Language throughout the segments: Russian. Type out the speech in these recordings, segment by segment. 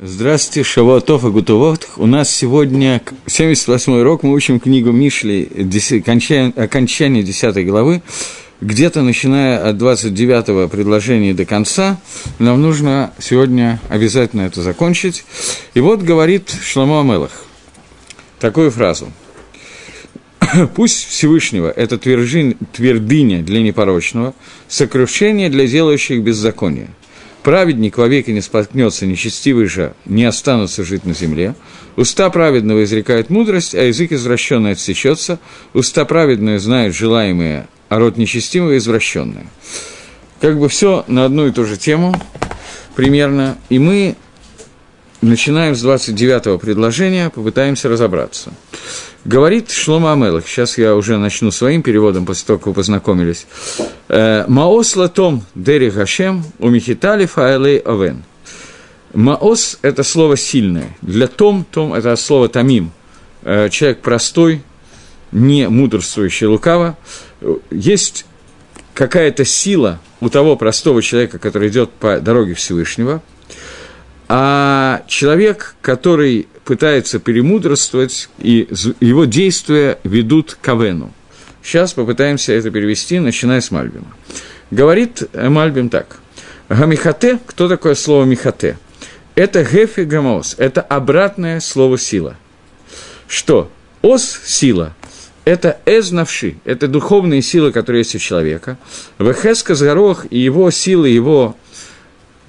Здравствуйте, Шавуатов и Гутувот. У нас сегодня 78-й урок, мы учим книгу Мишли окончание 10 главы. Где-то начиная от 29-го предложения до конца, нам нужно сегодня обязательно это закончить. И вот говорит Шламо Амелах такую фразу. «Пусть Всевышнего – это твердыня для непорочного, сокрушение для делающих беззаконие – Праведник вовеки не споткнется, нечестивый же не останутся жить на земле. Уста праведного изрекают мудрость, а язык извращенный отсечется. Уста праведные знают желаемое, а рот нечестивого извращенное. Как бы все на одну и ту же тему примерно. И мы начинаем с 29-го предложения, попытаемся разобраться. Говорит Шлома Амелах, сейчас я уже начну своим переводом, после того, как вы познакомились. «Э, Маос латом дери гашем у михитали фаэлей овен. Маос – это слово сильное. Для том, том – это слово тамим. Э, человек простой, не мудрствующий лукаво. Есть какая-то сила у того простого человека, который идет по дороге Всевышнего, а человек, который пытается перемудрствовать, и его действия ведут к Авену. Сейчас попытаемся это перевести, начиная с Мальбима. Говорит Мальбим так. Гамихате, кто такое слово михате? Это гефи гамос, это обратное слово сила. Что? Ос – сила, это эзнавши, это духовные силы, которые есть у человека. Вехеска горох и его силы, его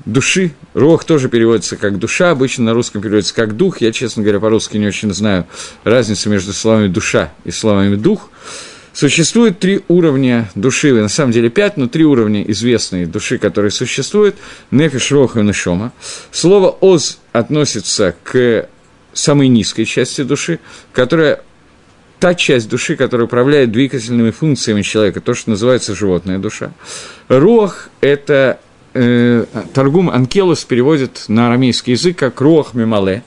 души. Рох тоже переводится как душа, обычно на русском переводится как дух. Я, честно говоря, по-русски не очень знаю разницу между словами душа и словами дух. Существует три уровня души, на самом деле пять, но три уровня известные души, которые существуют, нефиш, рох и нешома. Слово «оз» относится к самой низкой части души, которая та часть души, которая управляет двигательными функциями человека, то, что называется животная душа. Рух – это э, Торгум Анкелус переводит на арамейский язык как «руах мимале»,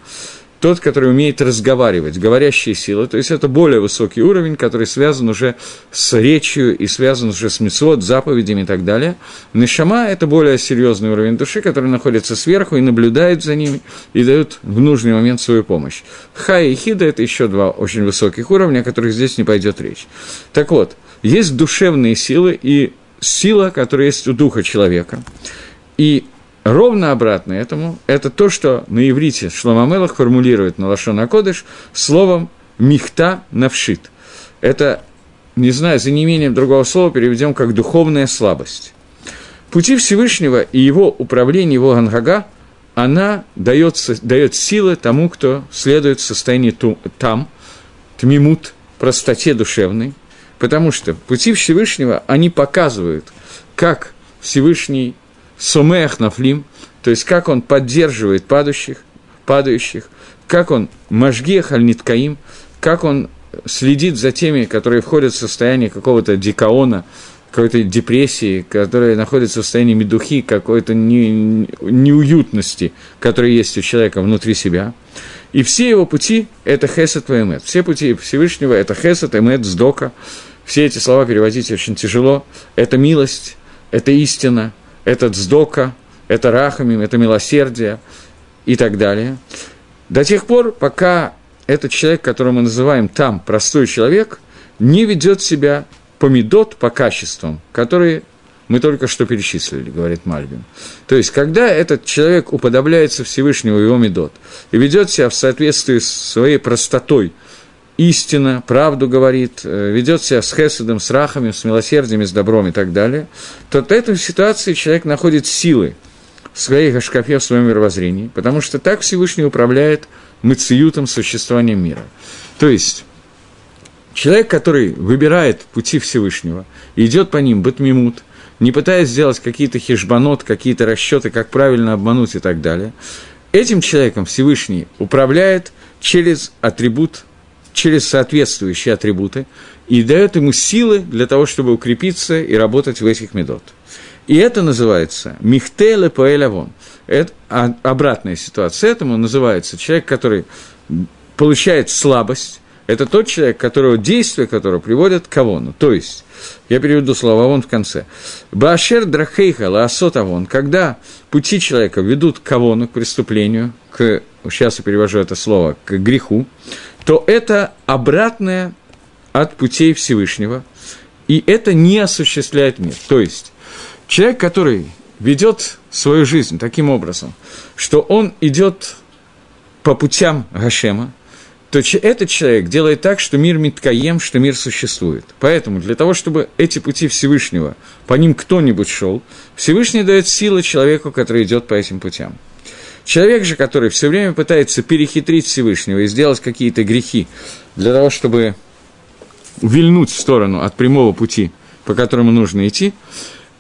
тот, который умеет разговаривать, говорящие силы, то есть это более высокий уровень, который связан уже с речью и связан уже с мецвод, заповедями и так далее. Нишама – это более серьезный уровень души, который находится сверху и наблюдает за ними и дает в нужный момент свою помощь. Ха и Хида – это еще два очень высоких уровня, о которых здесь не пойдет речь. Так вот, есть душевные силы и сила, которая есть у духа человека. И ровно обратно этому – это то, что на иврите Шломамелах формулирует на Лашона Кодыш словом «михта навшит». Это, не знаю, за неимением другого слова переведем как «духовная слабость». Пути Всевышнего и его управление, его ангага, она дается, дает силы тому, кто следует в состоянии ту, там, тмимут, простоте душевной – Потому что пути Всевышнего, они показывают, как Всевышний сумех нафлим, то есть как он поддерживает падающих, падающих, как он мажгех аль как он следит за теми, которые входят в состояние какого-то дикаона, какой-то депрессии, которые находятся в состоянии медухи, какой-то не, неуютности, которая есть у человека внутри себя. И все его пути – это хесед и Все пути Всевышнего – это хесед, эмет, сдока. Все эти слова переводить очень тяжело. Это милость, это истина, это дздока, это рахамим, это милосердие и так далее. До тех пор, пока этот человек, которого мы называем там простой человек, не ведет себя по медот, по качествам, которые мы только что перечислили, говорит Мальбин. То есть, когда этот человек уподобляется Всевышнему его медот и ведет себя в соответствии с своей простотой – истина, правду говорит, э, ведет себя с хесадом, с рахами, с милосердием, с добром и так далее, то в этой ситуации человек находит силы в своей гашкафе, в своем мировоззрении, потому что так Всевышний управляет мыциютом существования мира. То есть, человек, который выбирает пути Всевышнего, идет по ним, батмимут, не пытаясь сделать какие-то хижбанот, какие-то расчеты, как правильно обмануть и так далее, этим человеком Всевышний управляет через атрибут через соответствующие атрибуты и дает ему силы для того, чтобы укрепиться и работать в этих медот. И это называется «михтеле поэлявон». Это обратная ситуация этому называется человек, который получает слабость, это тот человек, которого действия которого приводят к авону. То есть, я переведу слово авон в конце. Башер драхейха лаасот авон, когда пути человека ведут к авону, к преступлению, к, сейчас я перевожу это слово, к греху, то это обратное от путей Всевышнего, и это не осуществляет мир. То есть, человек, который ведет свою жизнь таким образом, что он идет по путям Гашема, то этот человек делает так, что мир Миткаем, что мир существует. Поэтому для того, чтобы эти пути Всевышнего, по ним кто-нибудь шел, Всевышний дает силы человеку, который идет по этим путям. Человек же, который все время пытается перехитрить Всевышнего и сделать какие-то грехи для того, чтобы вильнуть в сторону от прямого пути, по которому нужно идти,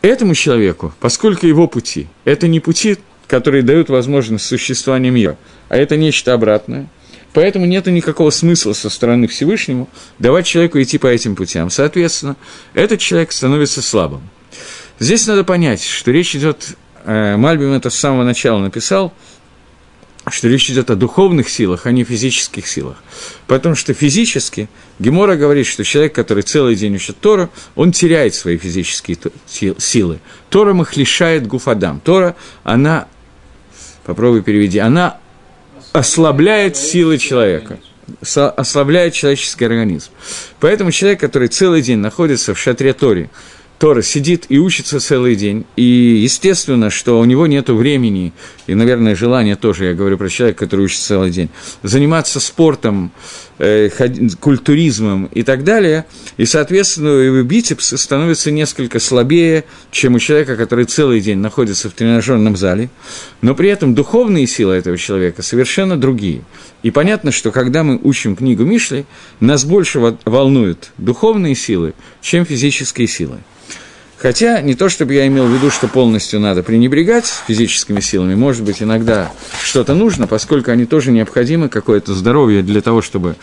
этому человеку, поскольку его пути – это не пути, которые дают возможность существования мира, а это нечто обратное, поэтому нет никакого смысла со стороны Всевышнему давать человеку идти по этим путям. Соответственно, этот человек становится слабым. Здесь надо понять, что речь идет, э, Мальбим это с самого начала написал – что речь идет о духовных силах, а не физических силах. Потому что физически Гемора говорит, что человек, который целый день учит Тору, он теряет свои физические силы. Тора их лишает гуфадам. Тора, она, попробуй переведи, она ослабляет силы человека ослабляет человеческий организм. Поэтому человек, который целый день находится в шатре Тори, Тора сидит и учится целый день, и естественно, что у него нет времени, и, наверное, желания тоже, я говорю про человека, который учится целый день, заниматься спортом, культуризмом и так далее, и, соответственно, его бицепсы становятся несколько слабее, чем у человека, который целый день находится в тренажерном зале, но при этом духовные силы этого человека совершенно другие. И понятно, что когда мы учим книгу Мишли, нас больше волнуют духовные силы, чем физические силы. Хотя не то, чтобы я имел в виду, что полностью надо пренебрегать физическими силами, может быть, иногда что-то нужно, поскольку они тоже необходимы, какое-то здоровье для того, чтобы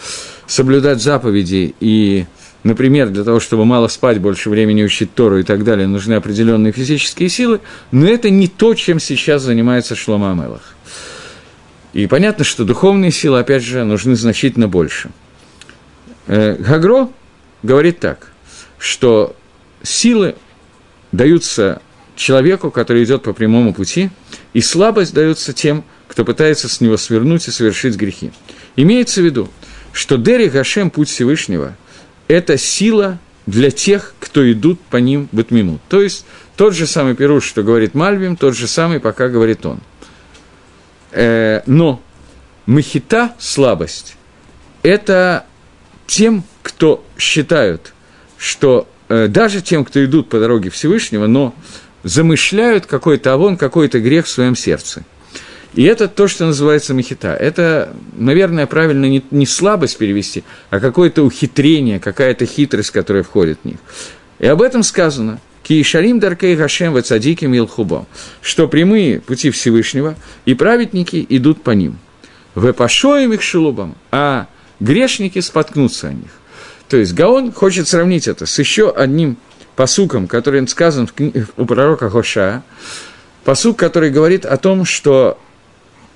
соблюдать заповеди и, например, для того, чтобы мало спать, больше времени учить Тору и так далее, нужны определенные физические силы, но это не то, чем сейчас занимается Шлома Амелах. И понятно, что духовные силы, опять же, нужны значительно больше. Э, Гагро говорит так, что силы даются человеку, который идет по прямому пути, и слабость дается тем, кто пытается с него свернуть и совершить грехи. Имеется в виду, что Дери Гашем, путь Всевышнего, это сила для тех, кто идут по ним в Атмимут. То есть, тот же самый Перуш, что говорит Мальбим, тот же самый, пока говорит он. Э, но махита, слабость, это тем, кто считают, что даже тем, кто идут по дороге Всевышнего, но замышляют какой-то авон, какой-то грех в своем сердце. И это то, что называется мехита. Это, наверное, правильно не, не слабость перевести, а какое-то ухитрение, какая-то хитрость, которая входит в них. И об этом сказано. Киишарим даркей Гашем вацадики милхубом, что прямые пути Всевышнего и праведники идут по ним. Вепашоем их шелубом, а грешники споткнутся о них. То есть Гаон хочет сравнить это с еще одним посуком, который сказан в кни... у пророка Хоша, посук, который говорит о том, что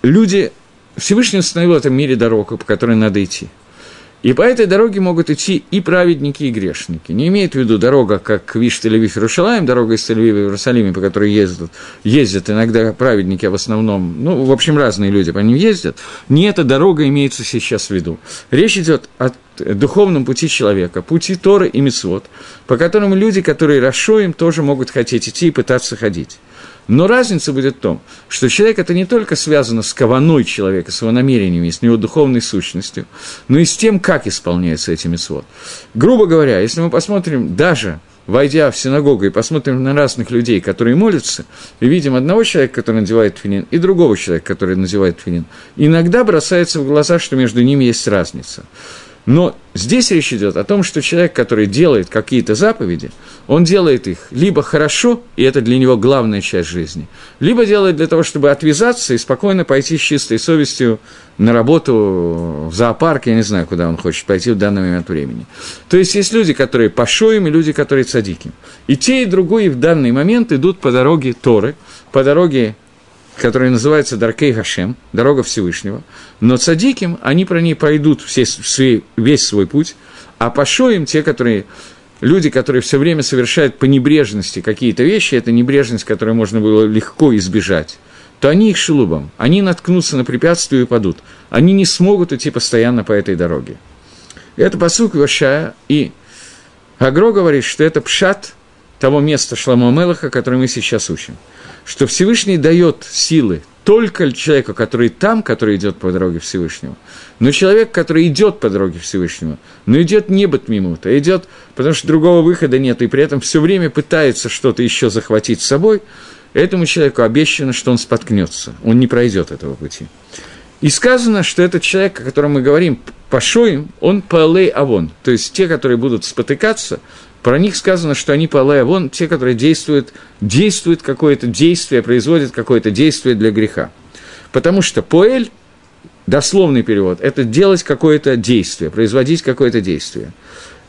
люди, Всевышний установил в этом мире дорогу, по которой надо идти – и по этой дороге могут идти и праведники, и грешники. Не имеет в виду дорога, как Виш Тель-Авив Иерушалаем, дорога из Тель-Авива в Иерусалиме, по которой ездят, ездят иногда праведники, а в основном, ну, в общем, разные люди по ним ездят. Не эта дорога имеется сейчас в виду. Речь идет о духовном пути человека, пути Торы и Мицвод, по которому люди, которые расшоем, тоже могут хотеть идти и пытаться ходить. Но разница будет в том, что человек это не только связано с кованой человека, с его намерениями, с его духовной сущностью, но и с тем, как исполняются эти митцвот. Грубо говоря, если мы посмотрим даже войдя в синагогу и посмотрим на разных людей, которые молятся, и видим одного человека, который надевает финин, и другого человека, который надевает финин, иногда бросается в глаза, что между ними есть разница. Но здесь речь идет о том, что человек, который делает какие-то заповеди, он делает их либо хорошо, и это для него главная часть жизни, либо делает для того, чтобы отвязаться и спокойно пойти с чистой совестью на работу в зоопарк, я не знаю, куда он хочет пойти в данный момент времени. То есть есть люди, которые пошоем, и люди, которые цадиким. И те, и другие в данный момент идут по дороге Торы, по дороге которая называется Даркей Хашем, дорога Всевышнего, но цадиким, они про ней пойдут все, все, весь свой путь, а пошоим, те, которые люди, которые все время совершают по небрежности какие-то вещи, это небрежность, которую можно было легко избежать, то они их шелубом, они наткнутся на препятствия и падут. Они не смогут идти постоянно по этой дороге. Это посук Вашая, и Агро говорит, что это пшат того места Шламо Мелаха, которое мы сейчас учим. Что Всевышний дает силы только человеку, который там, который идет по дороге Всевышнего, но человек, который идет по дороге Всевышнего, но идет не батмимута, а идет, потому что другого выхода нет, и при этом все время пытается что-то еще захватить с собой, этому человеку обещано, что он споткнется, он не пройдет этого пути. И сказано, что этот человек, о котором мы говорим, пошоим, он палей авон, то есть те, которые будут спотыкаться, про них сказано, что они палей авон, те, которые действуют, действуют какое-то действие, производят какое-то действие для греха. Потому что поэль, дословный перевод, это делать какое-то действие, производить какое-то действие.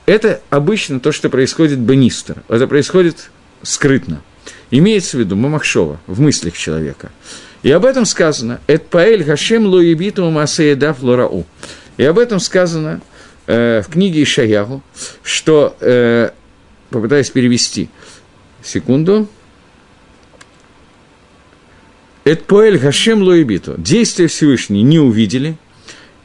Это обычно то, что происходит бенистер, это происходит скрытно. Имеется в виду Мамахшова, в мыслях человека. И об этом сказано «Эт паэль хашем лоебиту масеедав лорау». И об этом сказано э, в книге Ишаягу, что, э, попытаюсь перевести, секунду, «Эт паэль хашем лоебиту». Действия Всевышнего не увидели,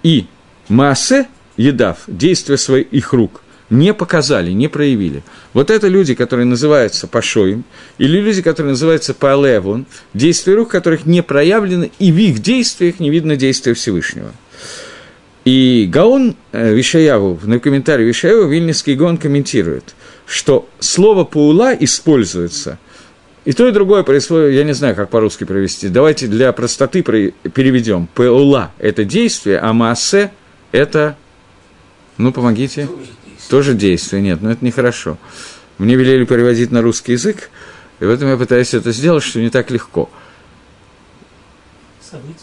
и Маасе, едав, действия своих их рук, не показали, не проявили. Вот это люди, которые называются Пашоим, или люди, которые называются Палевун, действия рук которых не проявлены, и в их действиях не видно действия Всевышнего. И Гаон э, Вишаяву, на комментарии Вишаяву, Вильнинский Гаон комментирует, что слово «паула» используется – и то, и другое происходит, я не знаю, как по-русски провести. Давайте для простоты переведем. Паула – это действие, а маасе – это… Ну, помогите тоже действие. Нет, но это нехорошо. Мне велели переводить на русский язык, и в этом я пытаюсь это сделать, что не так легко. События?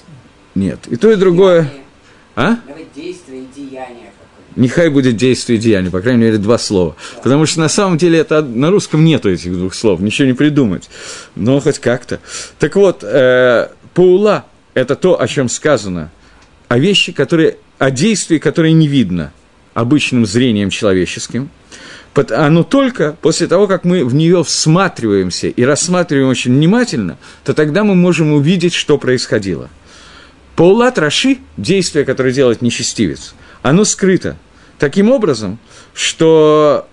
Нет. И то, и другое... Деяние. А? Действие и деяние. Нехай будет действие и по крайней мере, два слова. Потому что на самом деле это на русском нету этих двух слов, ничего не придумать. Но хоть как-то. Так вот, э, паула – это то, о чем сказано, о вещи, которые, о действии, которые не видно – обычным зрением человеческим, оно только после того, как мы в нее всматриваемся и рассматриваем очень внимательно, то тогда мы можем увидеть, что происходило. Паулат Раши, действие, которое делает нечестивец, оно скрыто таким образом, что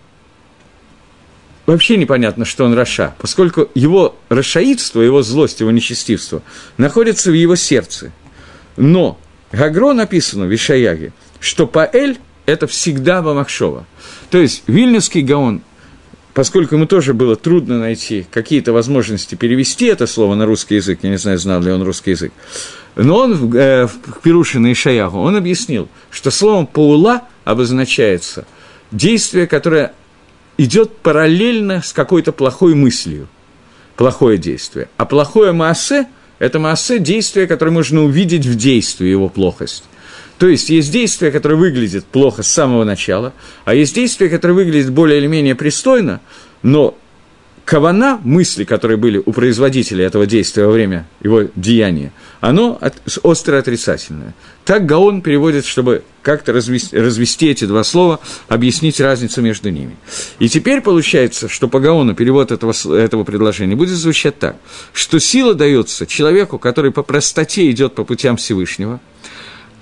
вообще непонятно, что он Раша, поскольку его рашаидство, его злость, его нечестивство находится в его сердце. Но Гагро написано в Ишаяге, что Паэль это всегда Бамахшова. То есть Вильнюсский Гаон, поскольку ему тоже было трудно найти какие-то возможности перевести это слово на русский язык, я не знаю, знал ли он русский язык, но он э, в Пирушине и он объяснил, что словом «паула» обозначается действие, которое идет параллельно с какой-то плохой мыслью, плохое действие. А плохое массе – это массе действие, которое можно увидеть в действии, его плохость. То есть есть действие, которое выглядит плохо с самого начала, а есть действие, которое выглядит более или менее пристойно, но кавана, мысли, которые были у производителя этого действия во время его деяния, оно от, остро отрицательное. Так Гаон переводит, чтобы как-то развести, развести эти два слова, объяснить разницу между ними. И теперь получается, что по Гаону перевод этого, этого предложения будет звучать так, что сила дается человеку, который по простоте идет по путям Всевышнего –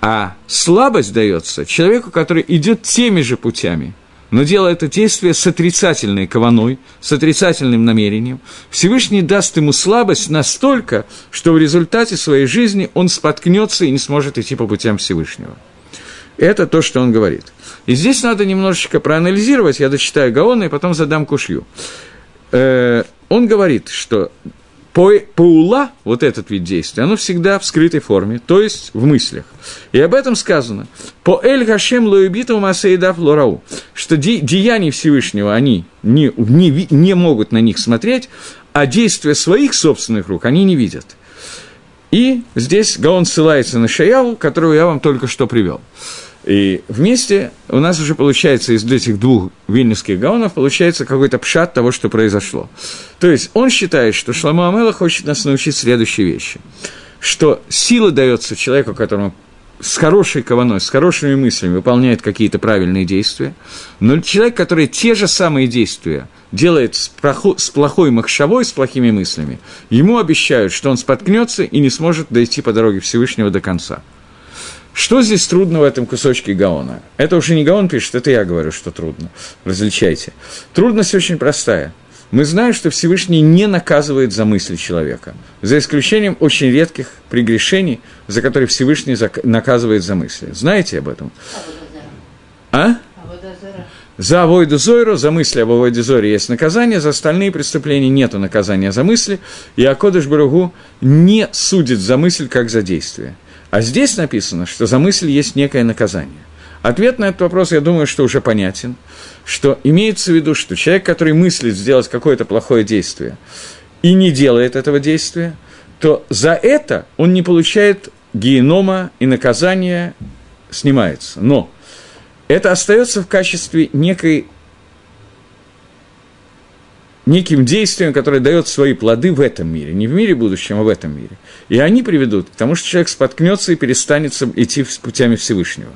а слабость дается человеку, который идет теми же путями, но делает это действие с отрицательной кованой, с отрицательным намерением. Всевышний даст ему слабость настолько, что в результате своей жизни он споткнется и не сможет идти по путям Всевышнего. Это то, что он говорит. И здесь надо немножечко проанализировать, я дочитаю Гаона и потом задам кушью. Э, он говорит, что Паула, вот этот вид действия, оно всегда в скрытой форме, то есть в мыслях. И об этом сказано. По Эль Хашем Лоебиту Масаидав Лорау, что де, деяния Всевышнего они не, не, не могут на них смотреть, а действия своих собственных рук они не видят. И здесь Гаон ссылается на Шаяву, которого я вам только что привел. И вместе у нас уже получается из этих двух вильнюсских гаонов получается какой-то пшат того, что произошло. То есть он считает, что Шламу Амела хочет нас научить следующие вещи. Что сила дается человеку, которому с хорошей кованой, с хорошими мыслями выполняет какие-то правильные действия, но человек, который те же самые действия делает с, прохо- с плохой махшавой, с плохими мыслями, ему обещают, что он споткнется и не сможет дойти по дороге Всевышнего до конца – что здесь трудно в этом кусочке Гаона? Это уже не Гаон пишет, это я говорю, что трудно. Различайте. Трудность очень простая. Мы знаем, что Всевышний не наказывает за мысли человека, за исключением очень редких прегрешений, за которые Всевышний наказывает за мысли. Знаете об этом? А? За Авойду Зойру, за мысли об Авойде Зоре есть наказание, за остальные преступления нет наказания за мысли, и Акодыш Баругу не судит за мысль, как за действие. А здесь написано, что за мысль есть некое наказание. Ответ на этот вопрос, я думаю, что уже понятен, что имеется в виду, что человек, который мыслит сделать какое-то плохое действие и не делает этого действия, то за это он не получает генома и наказание снимается. Но это остается в качестве некой неким действием, которое дает свои плоды в этом мире, не в мире будущем, а в этом мире. И они приведут к тому, что человек споткнется и перестанет идти путями Всевышнего.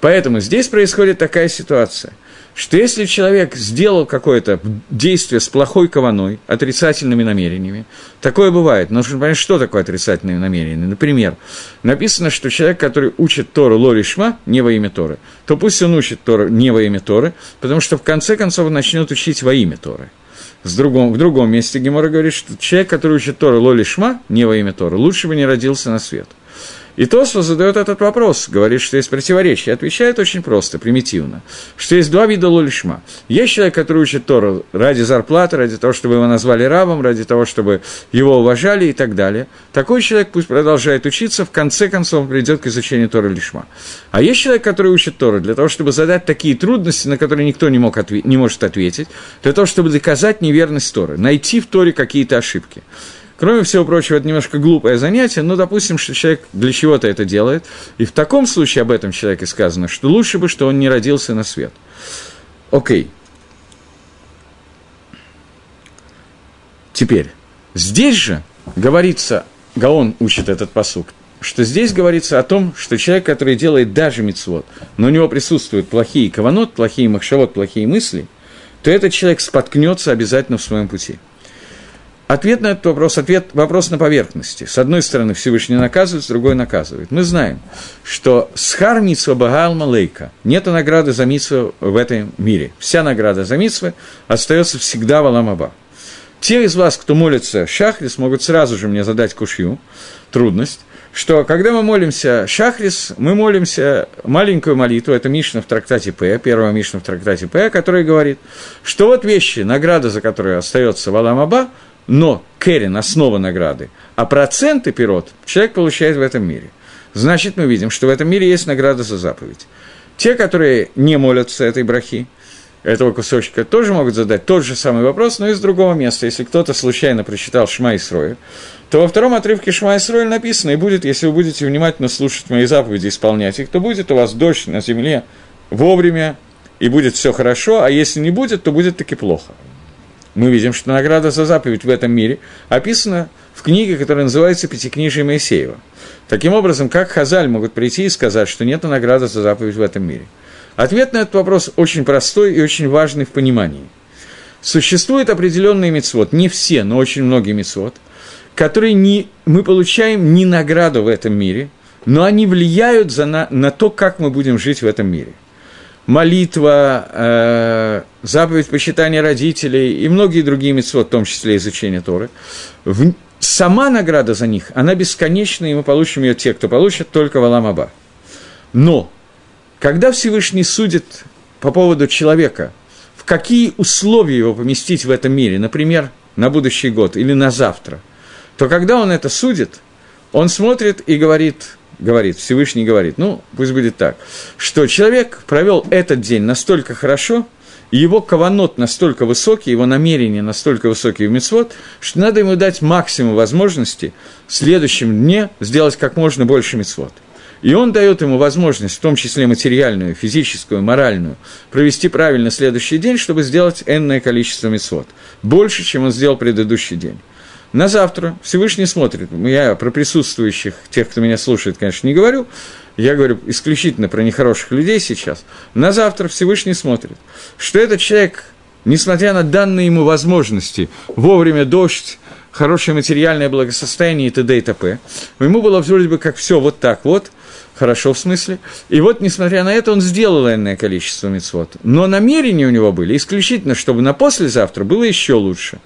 Поэтому здесь происходит такая ситуация, что если человек сделал какое-то действие с плохой кованой, отрицательными намерениями, такое бывает. Но нужно понять, что такое отрицательные намерения. Например, написано, что человек, который учит Тору лоришма, не во имя Торы, то пусть он учит Тору не во имя Торы, потому что в конце концов он начнет учить во имя Торы – с другом, в другом месте Гемора говорит, что человек, который учит Тору Лоли Шма, не во имя Торы, лучше бы не родился на свет – и Тосфа задает этот вопрос, говорит, что есть противоречие. Отвечает очень просто, примитивно, что есть два вида лолишма. Есть человек, который учит Тору ради зарплаты, ради того, чтобы его назвали рабом, ради того, чтобы его уважали и так далее. Такой человек пусть продолжает учиться, в конце концов он придет к изучению Торы лишма. А есть человек, который учит Тору для того, чтобы задать такие трудности, на которые никто не, мог отве- не может ответить, для того, чтобы доказать неверность Торы, найти в Торе какие-то ошибки. Кроме всего прочего, это немножко глупое занятие, но допустим, что человек для чего-то это делает, и в таком случае об этом человеке сказано, что лучше бы, что он не родился на свет. Окей. Теперь, здесь же говорится, Гаон учит этот посук, что здесь говорится о том, что человек, который делает даже мицвод, но у него присутствуют плохие каванот, плохие махшавод, плохие мысли, то этот человек споткнется обязательно в своем пути – Ответ на этот вопрос, ответ, вопрос на поверхности. С одной стороны, Всевышний наказывает, с другой наказывает. Мы знаем, что שכר מצוה בהאי עלמא ליכא. Нет награды за мицву в этом мире. Вся награда за мицвы остается всегда в עולם הבא. Те из вас, кто молится שחרית, могут сразу же мне задать кушью, трудность, что когда мы молимся שחרית, мы молимся маленькую молитву, это Мишна в трактате Пеа, первая Мишна в трактате Пеа, которая говорит, что вот вещи, награда за которую остается в עולם הבא, но קרן – основа награды, а проценты пирот человек получает в этом мире. Значит, мы видим, что в этом мире есть награда за заповедь. Те, которые не молятся этой брахи, этого кусочка, тоже могут задать тот же самый вопрос, но из другого места. Если кто-то случайно прочитал Шма Исроэль, то во втором отрывке Шма Исроэль написано, и будет, если вы будете внимательно слушать мои заповеди, исполнять их, то будет у вас дождь на земле вовремя, и будет все хорошо, а если не будет, то будет таки плохо мы видим, что награда за заповедь в этом мире описана в книге, которая называется «Пятикнижие Моисеева». Таким образом, как Хазаль могут прийти и сказать, что нет награды за заповедь в этом мире? Ответ на этот вопрос очень простой и очень важный в понимании. Существует определенный мецвод, не все, но очень многие мецвод, которые не, мы получаем не награду в этом мире, но они влияют за на, на то, как мы будем жить в этом мире – молитва, э, заповедь почитания родителей и многие другие митцвот, в том числе изучение Торы, в, сама награда за них, она бесконечна, и мы получим ее те, кто получит, только в Аламаба. Но, когда Всевышний судит по поводу человека, в какие условия его поместить в этом мире, например, на будущий год или на завтра, то когда он это судит, он смотрит и говорит, говорит, Всевышний говорит, ну, пусть будет так, что человек провел этот день настолько хорошо, его каванот настолько высокий, его намерения настолько высокие в мецвод, что надо ему дать максимум возможности в следующем дне сделать как можно больше мецвод. И он дает ему возможность, в том числе материальную, физическую, моральную, провести правильно следующий день, чтобы сделать энное количество мецвод. Больше, чем он сделал предыдущий день. На завтра Всевышний смотрит. Я про присутствующих, тех, кто меня слушает, конечно, не говорю. Я говорю исключительно про нехороших людей сейчас. На завтра Всевышний смотрит, что этот человек, несмотря на данные ему возможности, вовремя дождь, хорошее материальное благосостояние и т.д. и т.п. Ему было вроде бы как все вот так вот, хорошо в смысле. И вот, несмотря на это, он сделал энное количество мецвод. Но намерения у него были исключительно, чтобы на послезавтра было еще лучше.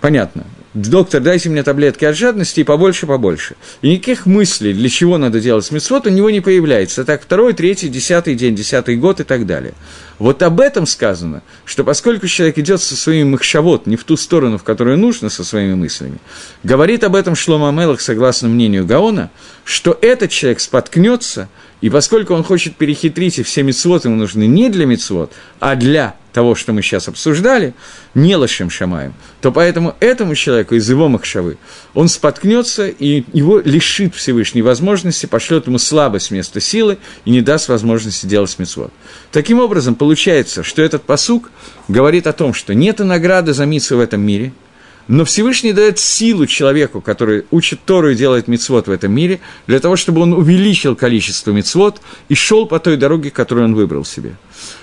Понятно доктор, дайте мне таблетки от жадности и побольше, побольше. И никаких мыслей, для чего надо делать смитсвот, у него не появляется. Так второй, третий, десятый день, десятый год и так далее. Вот об этом сказано, что поскольку человек идет со своим махшавод не в ту сторону, в которую нужно, со своими мыслями, говорит об этом Шлома Мелах, согласно мнению Гаона, что этот человек споткнется, и поскольку он хочет перехитрить, и все мецвод ему нужны не для мецвод, а для того, что мы сейчас обсуждали, не лошем шамаем, то поэтому этому человеку из его махшавы он споткнется и его лишит Всевышней возможности, пошлет ему слабость вместо силы и не даст возможности делать мецвод. Таким образом, получается, что этот посук говорит о том, что нет награды за митсу в этом мире – но Всевышний дает силу человеку, который учит Тору и делает мицвод в этом мире, для того, чтобы он увеличил количество мицвод и шел по той дороге, которую он выбрал себе.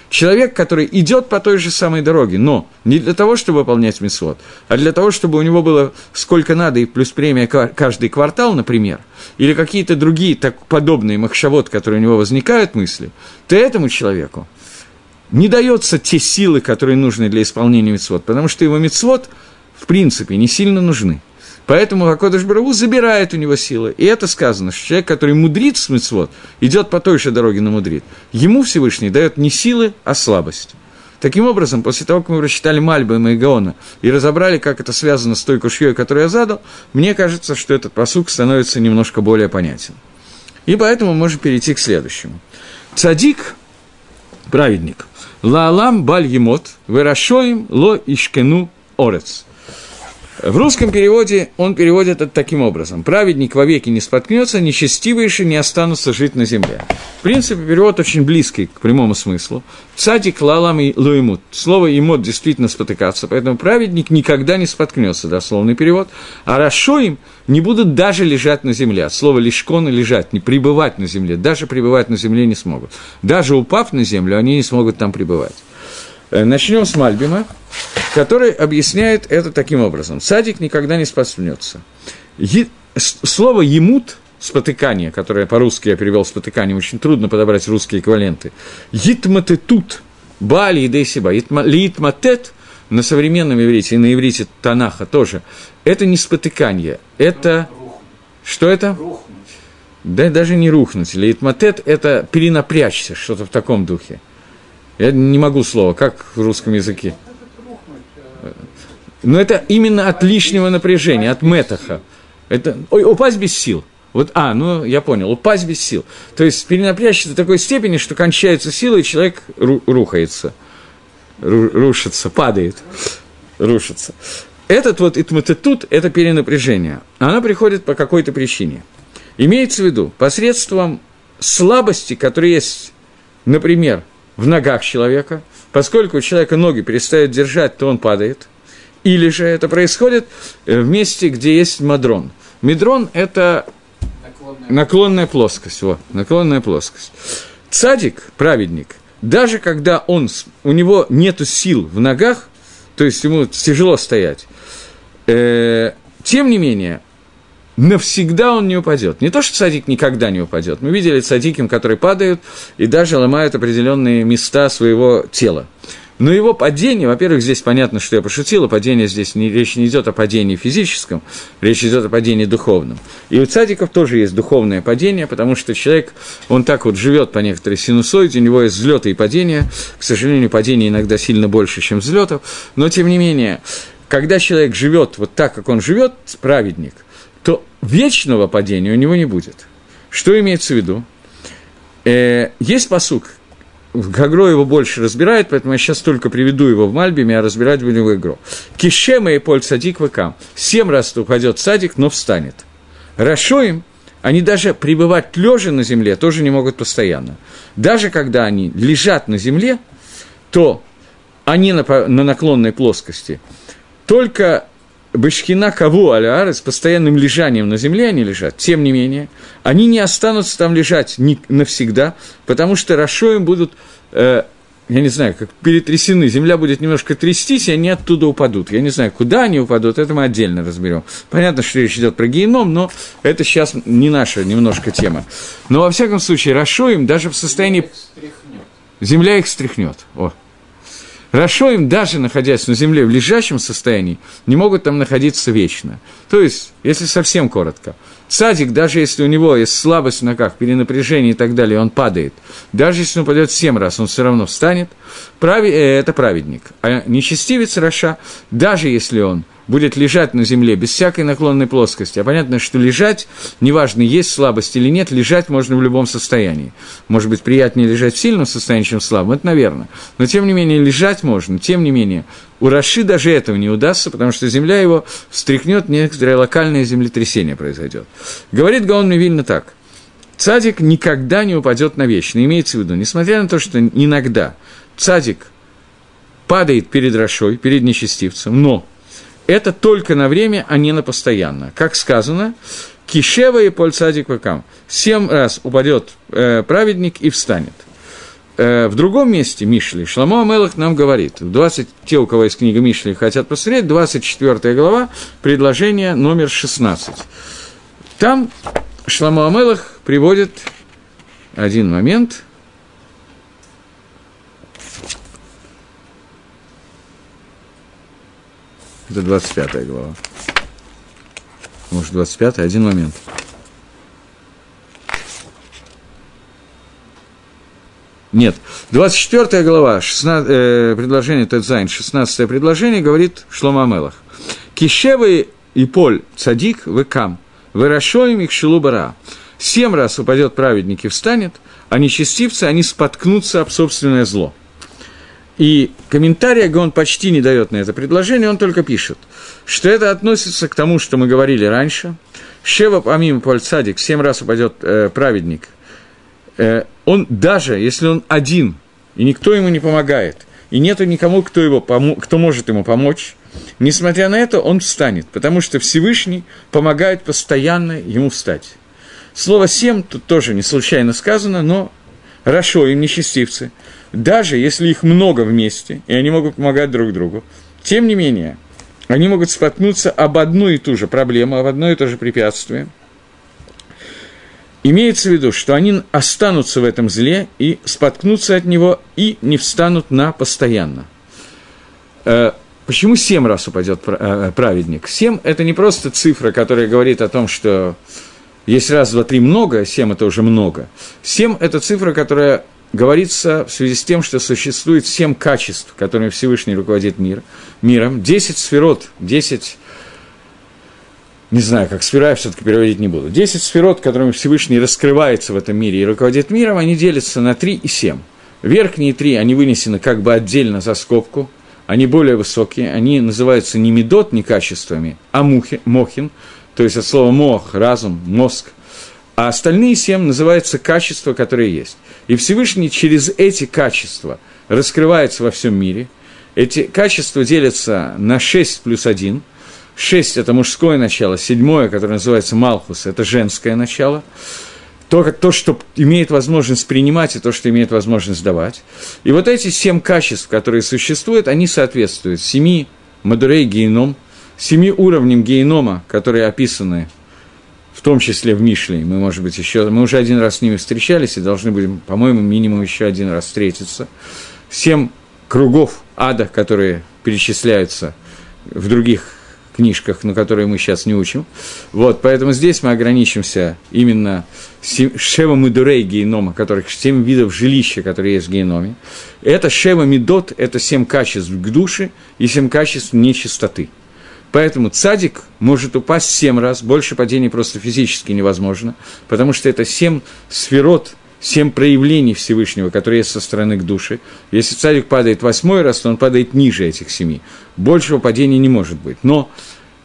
Человек, который идет по той же самой дороге, но не для того, чтобы выполнять мицвод, а для того, чтобы у него было сколько надо и плюс премия каждый квартал, например, или какие-то другие так подобные махшавод, которые у него возникают мысли, то этому человеку не дается те силы, которые нужны для исполнения мицвод, потому что его мицвод – в принципе, не сильно нужны. Поэтому Акодыш Браву забирает у него силы. И это сказано, что человек, который мудрит с митцвот, идет по той же дороге, но мудрит. Ему Всевышний дает не силы, а слабость. Таким образом, после того, как мы прочитали Мальба и Маигаона и разобрали, как это связано с той кушьей, которую я задал, мне кажется, что этот посук становится немножко более понятен. И поэтому мы можем перейти к следующему. Цадик, праведник, лаалам баль емот, вырашоим ло ишкену орец – в русском переводе он переводит это таким образом. «Праведник вовеки не споткнется, нечестивейшие не останутся жить на земле». В принципе, перевод очень близкий к прямому смыслу. «Цадик лалам и луимут». Слово «имот» действительно спотыкаться, поэтому праведник никогда не споткнется, дословный перевод. А «рашоим» не будут даже лежать на земле. От слова «лишкон» – лежать, не пребывать на земле. Даже пребывать на земле не смогут. Даже упав на землю, они не смогут там пребывать. Э, Начнем с Мальбима, который объясняет это таким образом. Садик никогда не споткнется. Е... Слово «емут» спотыкание, которое по-русски я перевел спотыкание, очень трудно подобрать русские эквиваленты. Йитматетут, бали и дейсиба. Литматет на современном иврите и на иврите Танаха тоже. Это не спотыкание, это... Что это? Да даже не рухнуть. Лейтматет – это перенапрячься, что-то в таком духе. Я не могу слова, как в русском языке. Но это именно от лишнего напряжения, от метаха. Это, ой, упасть без сил. Вот, а, ну, я понял, упасть без сил. То есть перенапрячься до такой степени, что кончается сила, и человек ру, рухается, ру, рушится, падает, рушится. Этот вот итматетут – это перенапряжение. Оно приходит по какой-то причине. Имеется в виду, посредством слабости, которые есть, например, в ногах человека, поскольку у человека ноги перестают держать, то он падает. Или же это происходит в месте, где есть мадрон. Медрон – это наклонная, наклонная плоскость. Вот, наклонная плоскость. Цадик, праведник, даже когда он, у него нет сил в ногах, то есть ему тяжело стоять, э, тем не менее, навсегда он не упадет. Не то, что садик никогда не упадет. Мы видели садиким, которые падают и даже ломают определенные места своего тела. Но его падение, во-первых, здесь понятно, что я пошутил, а падение здесь не, речь не идет о падении физическом, речь идет о падении духовном. И у цадиков тоже есть духовное падение, потому что человек, он так вот живет по некоторой синусоиде, у него есть взлеты и падения. К сожалению, падение иногда сильно больше, чем взлетов, но тем не менее, когда человек живет вот так, как он живет, праведник, то вечного падения у него не будет. Что имеется в виду? Э, есть посук, Гагро его больше разбирает, поэтому я сейчас только приведу его в Мальбиме, а разбирать будем в игру. Кишема и поль садик выкам. Семь раз упадет садик, но встанет. Рашоим, они даже пребывать лежа на земле тоже не могут постоянно. Даже когда они лежат на земле, то они на, на наклонной плоскости. Только Башкина Каву Аляар с постоянным лежанием на земле они лежат, тем не менее, они не останутся там лежать навсегда, потому что Рашоем будут, э, я не знаю, как перетрясены, земля будет немножко трястись, и они оттуда упадут. Я не знаю, куда они упадут, это мы отдельно разберем. Понятно, что речь идет про геном, но это сейчас не наша немножко тема. Но во всяком случае, Рашоем даже в состоянии... Земля их стряхнет. О, Рашоим, даже находясь на земле в лежащем состоянии, не могут там находиться вечно. То есть, если совсем коротко, цадик, даже если у него есть слабость в ногах, перенапряжение и так далее, он падает. Даже если он упадет семь раз, он все равно встанет. Прави, э, это праведник. А нечестивец Раша, даже если он будет лежать на земле без всякой наклонной плоскости. А понятно, что лежать, неважно, есть слабость или нет, лежать можно в любом состоянии. Может быть, приятнее лежать в сильном состоянии, чем в слабом, это наверное. Но, тем не менее, лежать можно. Тем не менее, у Раши даже этого не удастся, потому что земля его встряхнет, некоторое локальное землетрясение произойдет. Говорит Гаон Мивильна так. Цадик никогда не упадет на вечно. Имеется в виду, несмотря на то, что иногда цадик падает перед Рашой, перед нечестивцем, но это только на время, а не на постоянно. Как сказано, Кишева и Польцадик Вакам. Семь раз упадет э, праведник и встанет. Э, в другом месте Мишли Шламо Амелах нам говорит, 20, те, у кого есть книга Мишли, хотят посмотреть, 24 глава, предложение номер 16. Там Шламо Амелах приводит один момент – Это 25 глава. Может, 25 один момент. Нет. 24 глава, 16, э, предложение Тедзайн, 16 предложение, говорит Шлома Амелах. Кишевы и поль цадик векам, вырашоем их шелубара. Семь раз упадет праведник и встанет, а нечестивцы, они споткнутся об собственное зло. И комментария он почти не дает на это предложение, он только пишет, что это относится к тому, что мы говорили раньше. Шева помимо Пальцадик, семь раз упадет э, праведник. Э, он даже, если он один, и никто ему не помогает, и нету никому, кто, его помо- кто может ему помочь, несмотря на это, он встанет, потому что Всевышний помогает постоянно ему встать. Слово «семь» тут тоже не случайно сказано, но хорошо им несчастливцы – даже если их много вместе, и они могут помогать друг другу, тем не менее, они могут споткнуться об одну и ту же проблему, об одно и то же препятствие. Имеется в виду, что они останутся в этом зле и споткнутся от него и не встанут на постоянно. Э, почему семь раз упадет э, праведник? Семь – это не просто цифра, которая говорит о том, что есть раз, два, три много, семь – это уже много. Семь – это цифра, которая говорится в связи с тем, что существует семь качеств, которыми Всевышний руководит мир, миром, десять сферот, десять, не знаю, как сфера я все-таки переводить не буду, десять сферот, которыми Всевышний раскрывается в этом мире и руководит миром, они делятся на три и семь. Верхние три, они вынесены как бы отдельно за скобку, они более высокие, они называются не медот, не качествами, а мухи, мохин, то есть от слова мох, разум, мозг, а остальные семь называются качества, которые есть. И Всевышний через эти качества раскрывается во всем мире. Эти качества делятся на 6 плюс 1. 6 – это мужское начало, седьмое, которое называется Малхус, это женское начало. То, то, что имеет возможность принимать, и то, что имеет возможность давать. И вот эти семь качеств, которые существуют, они соответствуют семи мадурей геном, семи уровням генома, которые описаны в том числе в Мишле, мы, может быть, еще, мы уже один раз с ними встречались и должны будем, по-моему, минимум еще один раз встретиться. Семь кругов ада, которые перечисляются в других книжках, на которые мы сейчас не учим. Вот, поэтому здесь мы ограничимся именно Шева Мидурей генома, которых семь видов жилища, которые есть в геноме. Это Шева Мидот, это семь качеств к душе и семь качеств нечистоты. Поэтому цадик может упасть семь раз, больше падений просто физически невозможно, потому что это семь сферот, семь проявлений Всевышнего, которые есть со стороны к душе. Если цадик падает восьмой раз, то он падает ниже этих семи. Большего падения не может быть. Но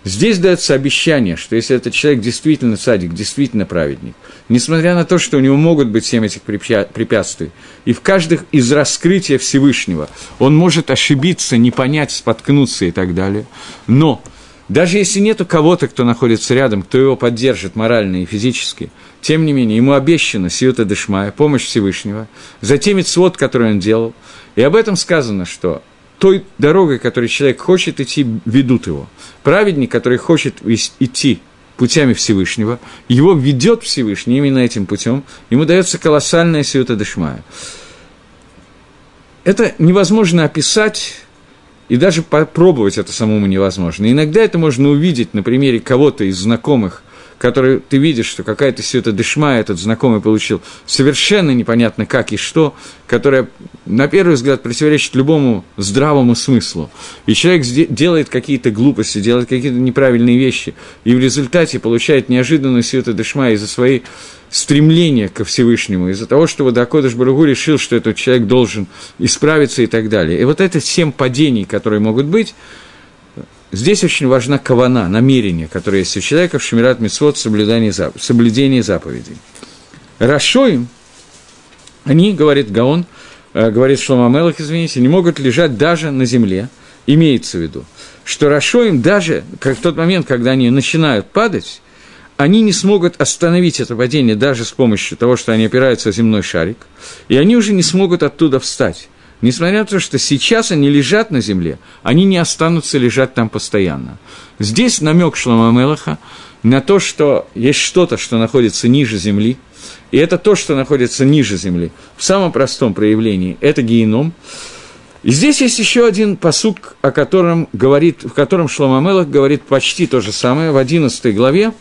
Здесь дается обещание, что если этот человек действительно садик, действительно праведник, несмотря на то, что у него могут быть семь этих препятствий, и в каждых из раскрытия Всевышнего он может ошибиться, не понять, споткнуться и так далее, но даже если нету кого-то, кто находится рядом, кто его поддержит морально и физически, тем не менее, ему обещано Сиюта Дешмая, помощь Всевышнего, за те митцвот, которые он делал. И об этом сказано, что той дорогой, которой человек хочет идти, ведут его. Праведник, который хочет идти путями Всевышнего, его ведет Всевышний именно этим путем, ему дается колоссальная сиута дешмая. Это невозможно описать, и даже попробовать это самому невозможно. Иногда это можно увидеть на примере кого-то из знакомых, который ты видишь, что какая-то все это дышма этот знакомый получил, совершенно непонятно как и что, которая, на первый взгляд, противоречит любому здравому смыслу. И человек делает какие-то глупости, делает какие-то неправильные вещи, и в результате получает неожиданную все это дышма из-за своей стремления ко Всевышнему, из-за того, что Водокодыш Баругу решил, что этот человек должен исправиться и так далее. И вот это семь падений, которые могут быть, Здесь очень важна кавана, намерение, которое есть у человека в Шмират Митцвот, соблюдение, соблюдение заповедей. Рашоим, они, говорит Гаон, э, говорит Шлома Мелах, извините, не могут лежать даже на земле, имеется в виду, что Рашоим даже, как в тот момент, когда они начинают падать, они не смогут остановить это падение даже с помощью того, что они опираются о земной шарик, и они уже не смогут оттуда встать. Несмотря на то, что сейчас они лежат на земле, они не останутся лежать там постоянно. Здесь намек Шлома Мелаха на то, что есть что-то, что находится ниже земли, и это то, что находится ниже земли. В самом простом проявлении это геном. И здесь есть еще один посук, о котором говорит, в котором Шлома Мелах говорит почти то же самое, в 11 главе.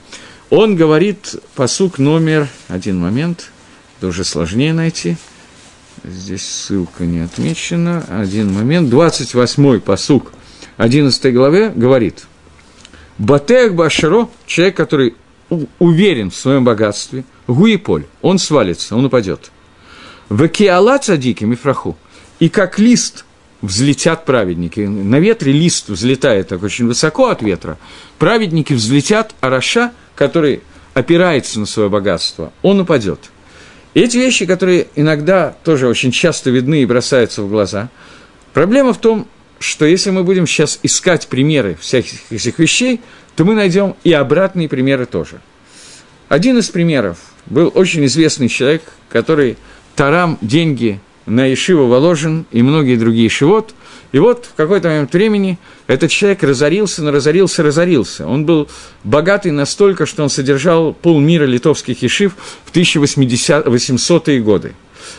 Он говорит посук номер, один момент, это уже сложнее найти – Здесь ссылка не отмечена. Один момент. 28-й посук 11 главе говорит. Батех Башаро, человек, который уверен в своем богатстве, гуиполь, он свалится, он упадет. Векиала цадики мифраху. И как лист взлетят праведники. На ветре лист взлетает так очень высоко от ветра. Праведники взлетят, а Раша, который опирается на свое богатство, он упадет – эти вещи, которые иногда тоже очень часто видны и бросаются в глаза, проблема в том, что если мы будем сейчас искать примеры всяких этих вещей, то мы найдем и обратные примеры тоже. Один из примеров был очень известный человек, который тарам деньги на Ишиву Воложен и многие другие шивот. И вот в какой-то момент времени этот человек разорился, но разорился, разорился. Он был богатый настолько, что он содержал полмира литовских ешив в 1800-е годы.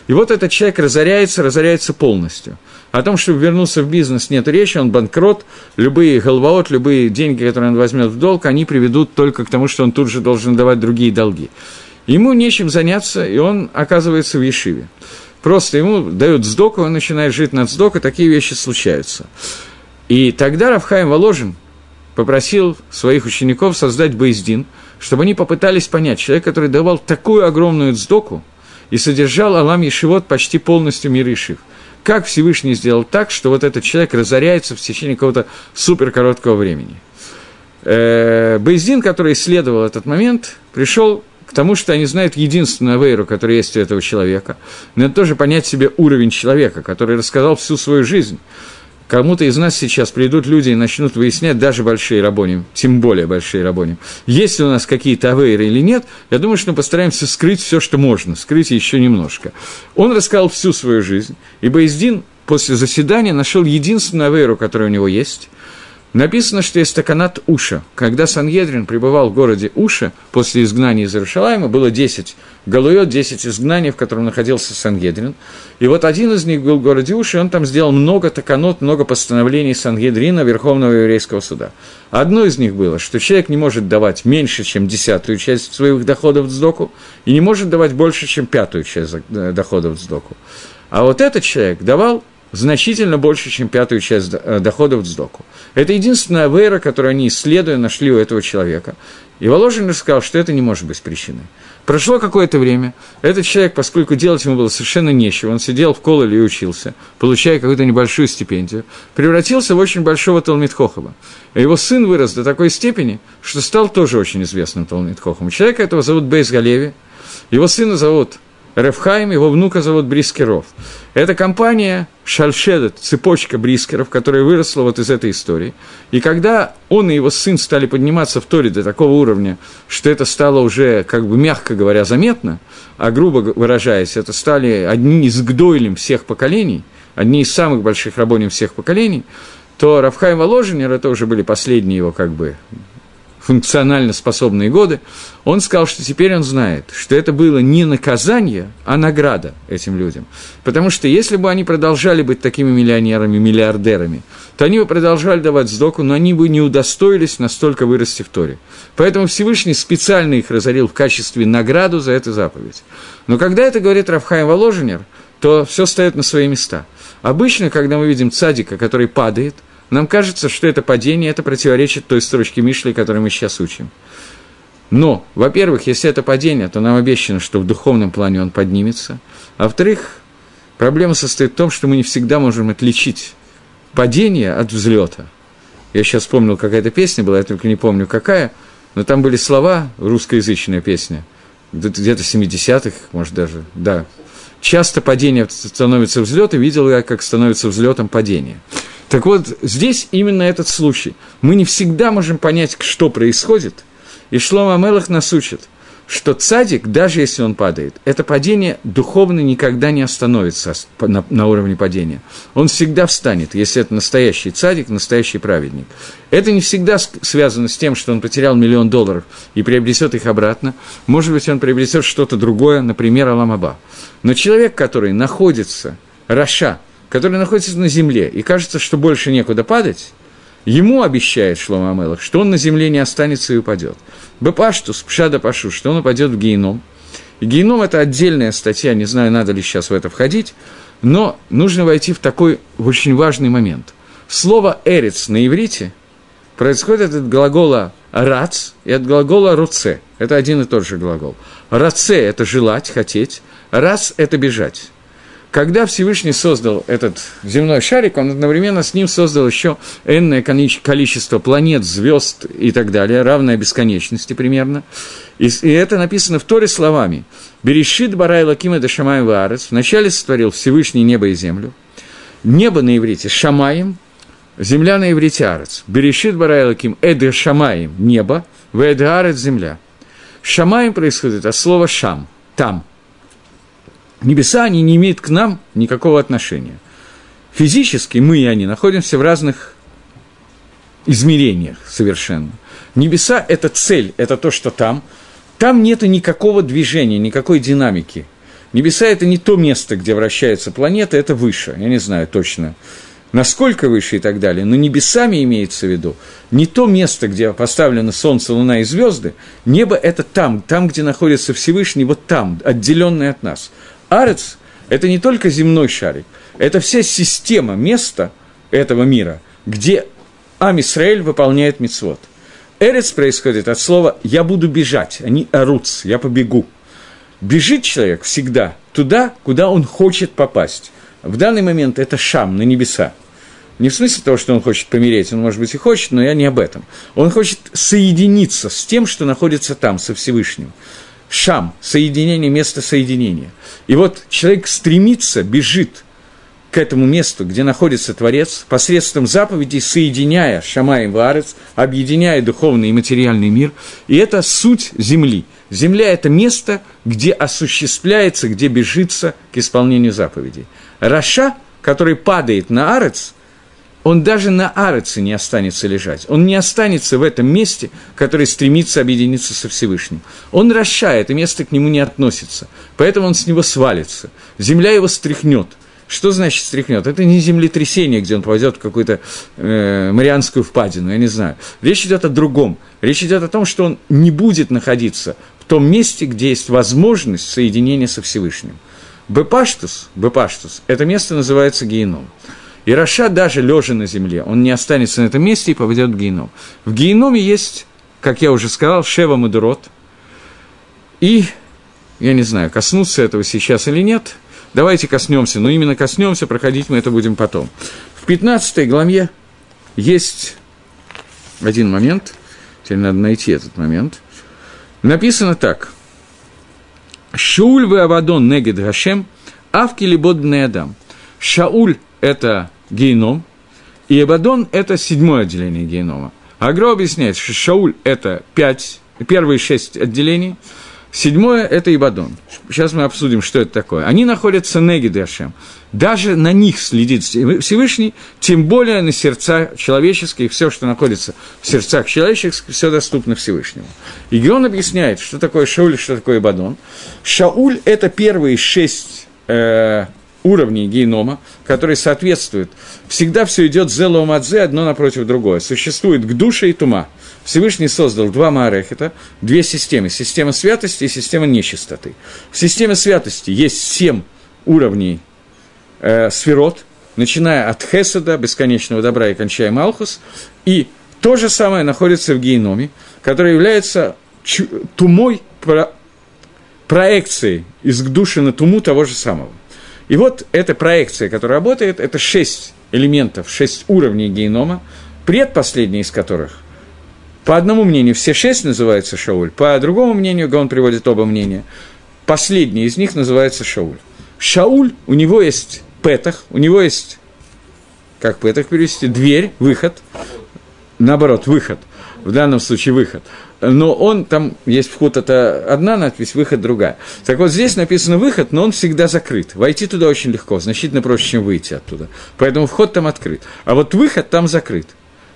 И вот этот человек разоряется, разоряется полностью. О том, чтобы вернуться в бизнес, нет речи, он банкрот, любые головоот, любые деньги, которые он возьмет в долг, они приведут только к тому, что он тут же должен давать другие долги. Ему нечем заняться, и он оказывается в Ешиве. Просто ему дают сдоку, он начинает жить над сдокой, такие вещи случаются. И тогда Равхаим Воложин попросил своих учеников создать Бейздин, чтобы они попытались понять, человек, который давал такую огромную сдоку и содержал Алам Ешивот почти полностью мир Ишив. Как Всевышний сделал так, что вот этот человек разоряется в течение какого-то супер короткого времени. Э, Бейздин, который исследовал этот момент, пришел к тому, что они знают единственную авейру, которая есть у этого человека. Это тоже понять себе уровень человека, который рассказал всю свою жизнь. Кому-то из нас сейчас придут люди и начнут выяснять даже большие рабоним, тем более большие рабоним. Есть ли у нас какие-то авейры или нет, я думаю, что мы постараемся скрыть все, что можно, скрыть еще немножко. Он рассказал всю свою жизнь, и Боездин после заседания нашел единственную авейру, которая у него есть – Написано, что есть таканат Уша. Когда Сангедрин пребывал в городе Уша после изгнания из Иерушалайма, было 10 галует, 10 изгнаний, в котором находился Сангедрин. И вот один из них был в городе Уша, и он там сделал много таканот, много постановлений Сангедрина, Верховного еврейского суда. Одно из них было, что человек не может давать меньше, чем десятую часть своих доходов в сдоку, и не может давать больше, чем пятую часть доходов в сдоку. А вот этот человек давал значительно больше, чем пятую часть э, доходов сдоку. Это единственная вера, которую они, исследуя, нашли у этого человека. И Воложин сказал, что это не может быть причиной. Прошло какое-то время, этот человек, поскольку делать ему было совершенно нечего, он сидел в кололе и учился, получая какую-то небольшую стипендию, превратился в очень большого Талмитхохова. Его сын вырос до такой степени, что стал тоже очень известным Талмитхохом. Человека этого зовут Бейс Галеви, его сына зовут Рефхайм, его внука зовут Брискеров. Это компания Шальшедет, цепочка Брискеров, которая выросла вот из этой истории. И когда он и его сын стали подниматься в Торе до такого уровня, что это стало уже, как бы мягко говоря, заметно, а грубо выражаясь, это стали одни из гдойлем всех поколений, одни из самых больших рабоним всех поколений, то Равхайм Воложенер, это уже были последние его как бы функционально способные годы, он сказал, что теперь он знает, что это было не наказание, а награда этим людям. Потому что если бы они продолжали быть такими миллионерами, миллиардерами, то они бы продолжали давать сдоку, но они бы не удостоились настолько вырасти в Торе. Поэтому Всевышний специально их разорил в качестве награду за эту заповедь. Но когда это говорит Равхайм Воложенер, то все встает на свои места. Обычно, когда мы видим цадика, который падает – нам кажется, что это падение, это противоречит той строчке Мишли, которую мы сейчас учим. Но, во-первых, если это падение, то нам обещано, что в духовном плане он поднимется. А во-вторых, проблема состоит в том, что мы не всегда можем отличить падение от взлета. Я сейчас вспомнил, какая-то песня была, я только не помню какая, но там были слова, русскоязычная песня, где-то 70-х, может даже, да. Часто падение становится взлетом, видел я, как становится взлетом падение. Так вот, здесь именно этот случай. Мы не всегда можем понять, что происходит, и Шлома Мелах нас учит, что цадик, даже если он падает, это падение духовно никогда не остановится на, на уровне падения. Он всегда встанет, если это настоящий цадик, настоящий праведник. Это не всегда связано с тем, что он потерял миллион долларов и приобретет их обратно. Может быть, он приобретет что-то другое, например, Аламаба. Но человек, который находится, Раша, который находится на земле, и кажется, что больше некуда падать, ему обещает Шлома Амелах, что он на земле не останется и упадет. Бепаштус, пшада пашу, что он упадет в гейном. И гейном – это отдельная статья, не знаю, надо ли сейчас в это входить, но нужно войти в такой очень важный момент. Слово «эрец» на иврите происходит от глагола «рац» и от глагола «руце». Это один и тот же глагол. «Раце» – это желать, хотеть, «рац» – это бежать когда Всевышний создал этот земной шарик, он одновременно с ним создал еще энное количество планет, звезд и так далее, равное бесконечности примерно. И, и это написано в Торе словами. «Берешит барай лакима де шамай ваарец» «Вначале сотворил Всевышний небо и землю». Небо на иврите «шамаем», земля на иврите «арец». «Берешит барай лаким эде шамаем» – небо, в «эде арец» – земля. «Шамаем» происходит от слова «шам» – «там» небеса, они не имеют к нам никакого отношения. Физически мы и они находимся в разных измерениях совершенно. Небеса – это цель, это то, что там. Там нет никакого движения, никакой динамики. Небеса – это не то место, где вращается планета, это выше, я не знаю точно, насколько выше и так далее. Но небесами имеется в виду не то место, где поставлены Солнце, Луна и звезды. Небо – это там, там, где находится Всевышний, вот там, отделенный от нас – Арец – это не только земной шарик, это вся система, место этого мира, где Амисраэль выполняет мицвод. Эрец происходит от слова «я буду бежать», не «аруц», «я побегу». Бежит человек всегда туда, куда он хочет попасть. В данный момент это шам, на небеса. Не в смысле того, что он хочет помереть, он, может быть, и хочет, но я не об этом. Он хочет соединиться с тем, что находится там, со Всевышним. Шам, соединение, место соединения. И вот человек стремится, бежит к этому месту, где находится Творец, посредством заповедей, соединяя Шама и Варец, объединяя духовный и материальный мир. И это суть Земли. Земля – это место, где осуществляется, где бежится к исполнению заповедей. Раша, который падает на Арец – он даже на Ареце не останется лежать. Он не останется в этом месте, которое стремится объединиться со Всевышним. Он расшает, и место к нему не относится. Поэтому он с него свалится. Земля его стряхнет. Что значит стряхнет? Это не землетрясение, где он пойдет в какую-то э, Марианскую впадину, я не знаю. Речь идет о другом. Речь идет о том, что он не будет находиться в том месте, где есть возможность соединения со Всевышним. Бепаштус, Бепаштус, это место называется геном. И Раша даже лежа на земле, он не останется на этом месте и поведет в геном. В геноме есть, как я уже сказал, Шева Мадурот. И, я не знаю, коснуться этого сейчас или нет, давайте коснемся, но именно коснемся, проходить мы это будем потом. В 15 главе есть один момент, теперь надо найти этот момент. Написано так. Шауль вы Авадон негед Гашем, авки либод адам. Шауль – это геном, и Абадон – это седьмое отделение генома. Агро объясняет, что Шауль – это пять, первые шесть отделений – Седьмое – это Ибадон. Сейчас мы обсудим, что это такое. Они находятся негиды Ашем. Даже на них следит Всевышний, тем более на сердца человеческие, все, что находится в сердцах человеческих, все доступно Всевышнему. И Геон объясняет, что такое Шауль, что такое Ибадон. Шауль – это первые шесть э, уровней генома, которые соответствуют. Всегда все идет зелоумадзе одно напротив другое. Существует к душе и тума – Всевышний создал два Маарехета, две системы. Система святости и система нечистоты. В системе святости есть семь уровней э, сферот, начиная от Хеседа, бесконечного добра и кончая Малхус. И то же самое находится в геноме, который является тумой про проекцией из души на туму того же самого. И вот эта проекция, которая работает, это шесть элементов, шесть уровней генома, предпоследний из которых – по одному мнению, все шесть называются Шауль, по другому мнению, он приводит оба мнения, последний из них называется Шауль. Шауль, у него есть петах, у него есть, как петах перевести, дверь, выход, наоборот, выход, в данном случае выход. Но он, там есть вход, это одна надпись, выход другая. Так вот, здесь написано выход, но он всегда закрыт. Войти туда очень легко, значительно проще, чем выйти оттуда. Поэтому вход там открыт. А вот выход там закрыт.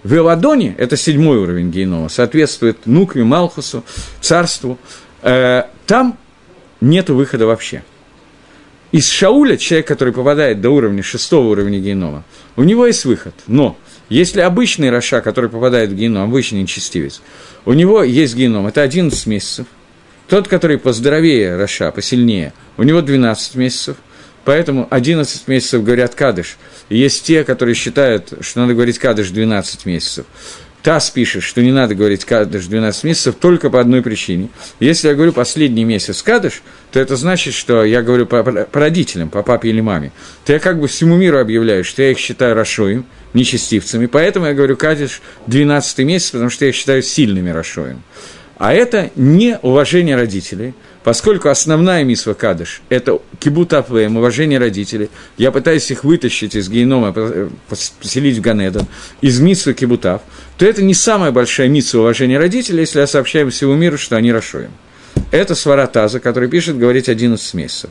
В Эладоне, это седьмой уровень генома, соответствует Нукве, Малхусу, царству, э, там нет выхода вообще. Из Шеоля, человек, который попадает до уровня шестого уровня геинома, у него есть выход. Но если обычный רשע, который попадает в геином, обычный нечестивец, у него есть геином, это 11 месяцев. Тот, который поздоровее רשע, посильнее, у него 12 месяцев – Поэтому 11 месяцев говорят кадиш. И есть те, которые считают, что надо говорить кадиш 12 месяцев. ТАСС пишет, что не надо говорить кадыш 12 месяцев только по одной причине. Если я говорю последний месяц кадыш, то это значит, что я говорю по, по родителям, по папе или маме. То я как бы всему миру объявляю, что я их считаю рашоем, нечестивцами. Поэтому я говорю кадыш 12 месяц, потому что я их считаю сильными рашоем. А это не уважение родителей – Поскольку основная мисва Кадыш – это кибут апвеем, уважение родителей, я пытаюсь их вытащить из генома, поселить в Ганедон, из митсвы кибутав, то это не самая большая митсва уважения родителей, если я сообщаю всему миру, что они расшоем. Это сваратаза, который пишет говорить 11 месяцев.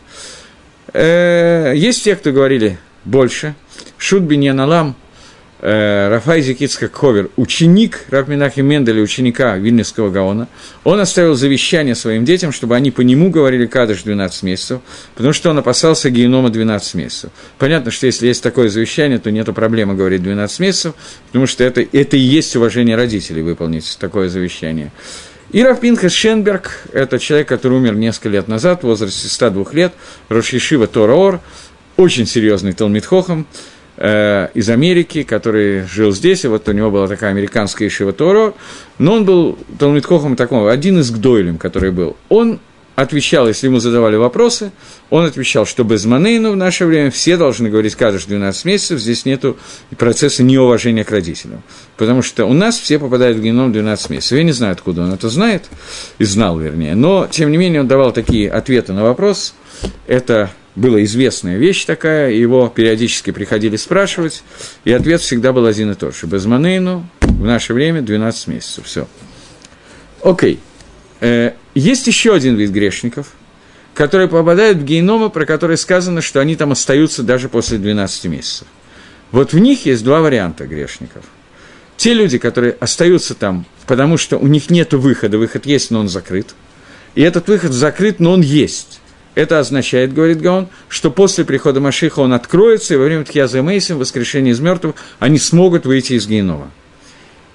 Э, есть те, кто говорили больше. Шут Биньяналам Рафай Зикицкак Ховер, ученик Рафминахи Менделя, ученика Вильнюсского Гаона, он оставил завещание своим детям, чтобы они по нему говорили кадыш 12 месяцев, потому что он опасался генома 12 месяцев. Понятно, что если есть такое завещание, то нет проблемы говорить 12 месяцев, потому что это, это и есть уважение родителей выполнить такое завещание. И Рафпинхас Шенберг – это человек, который умер несколько лет назад, в возрасте 102 лет, Рошишива Тораор, очень серьезный Талмитхохом, э, из Америки, который жил здесь, и вот у него была такая американская Ишива Торо, но он был Талмитхохом такого, один из Гдойлем, который был. Он отвечал, если ему задавали вопросы, он отвечал, что без Манейну в наше время все должны говорить кадыш 12 месяцев, здесь нет процесса неуважения к родителям. Потому что у нас все попадают в геном 12 месяцев. Я не знаю, откуда он это знает, и знал, вернее, но, тем не менее, он давал такие ответы на вопрос. Это была известная вещь такая, его периодически приходили спрашивать, и ответ всегда был один и тот же. Без манейну в наше время 12 месяцев. Все. Окей. Э, есть еще один вид грешников, которые попадают в генома, про которые сказано, что они там остаются даже после 12 месяцев. Вот в них есть два варианта грешников. Те люди, которые остаются там, потому что у них нет выхода, выход есть, но он закрыт. И этот выход закрыт, но он есть. Это означает, говорит Гаон, что после прихода Машиха он откроется, и во время Тхьяза Мейсим, воскрешения из мертвых, они смогут выйти из генома.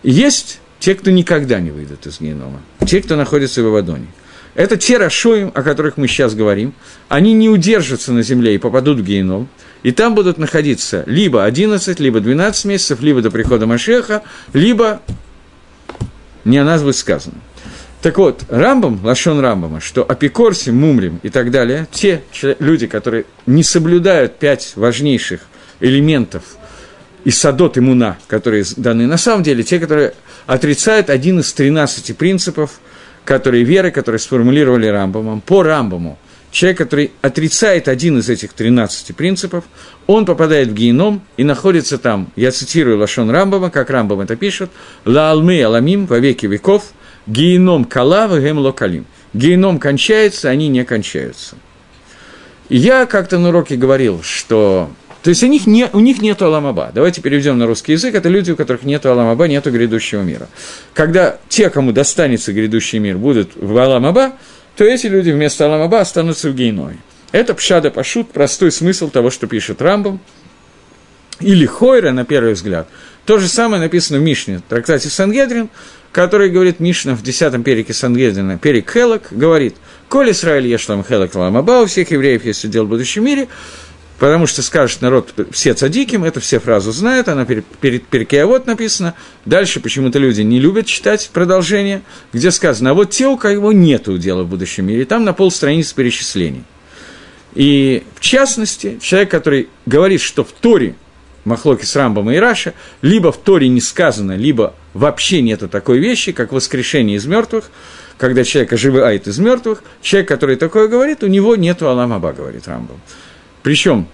Есть те, кто никогда не выйдут из генома, те, кто находится в Авадоне. Это те Рашоим, о которых мы сейчас говорим. Они не удержатся на земле и попадут в геном. И там будут находиться либо 11, либо 12 месяцев, либо до прихода Машеха, либо не о нас будет сказано. Так вот, Рамбам, Лашон Рамбама, что Апикорси, Мумрим и так далее, те люди, которые не соблюдают пять важнейших элементов и садот и муна, которые даны, на самом деле, те, которые отрицают один из 13 принципов, которые веры, которые сформулировали Рамбамом, по Рамбаму, человек, который отрицает один из этих 13 принципов, он попадает в геном и находится там, я цитирую Лашон Рамбама, как Рамбам это пишет, «Ла алмы аламим во веки веков, Геном калава гем локалим. Геном кончается, они не кончаются. Я как-то на уроке говорил, что... То есть у них, не, у них нет Аламаба. Давайте переведем на русский язык. Это люди, у которых нет Аламаба, нет грядущего мира. Когда те, кому достанется грядущий мир, будут в Аламаба, то эти люди вместо Аламаба останутся в Гейной. Это пшада пашут, простой смысл того, что пишет Рамбом. Или Хойра, на первый взгляд. То же самое написано в Мишне, в трактате Сангедрин, который говорит Мишна в 10 перике Сангедрина, перик Хелок, говорит, «Коль Исраиль ешлам Хелок ламаба, у всех евреев есть удел в будущем мире», потому что скажет народ все цадиким, это все фразу знают, она перед, перед Перкеавод написана. Дальше почему-то люди не любят читать продолжение, где сказано, а вот те, у кого нет удела в будущем мире, там на полстраницы перечислений. И в частности, человек, который говорит, что в Торе Махлоки с Рамбом и Раша, либо в Торе не сказано, либо вообще нету такой вещи, как воскрешение из мертвых, когда человек оживает из мертвых, человек, который такое говорит, у него нету Аламаба, говорит Рамбам. Причем,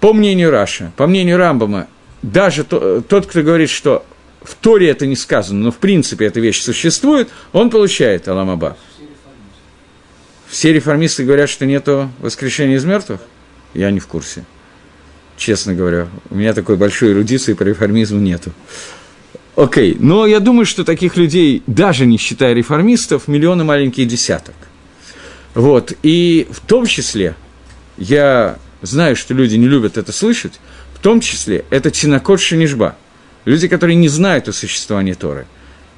по мнению Раша, по мнению Рамбама, даже то, тот, кто говорит, что в Торе это не сказано, но в принципе эта вещь существует, он получает Аламаба. Все реформисты говорят, что нету воскрешения из мертвых? Я не в курсе честно говоря. У меня такой большой эрудиции по реформизму нету. Окей, но я думаю, что таких людей, даже не считая реформистов, миллионы маленькие десяток. Вот, и в том числе, я знаю, что люди не любят это слышать, в том числе это Тинакот Шинишба, люди, которые не знают о существовании Торы.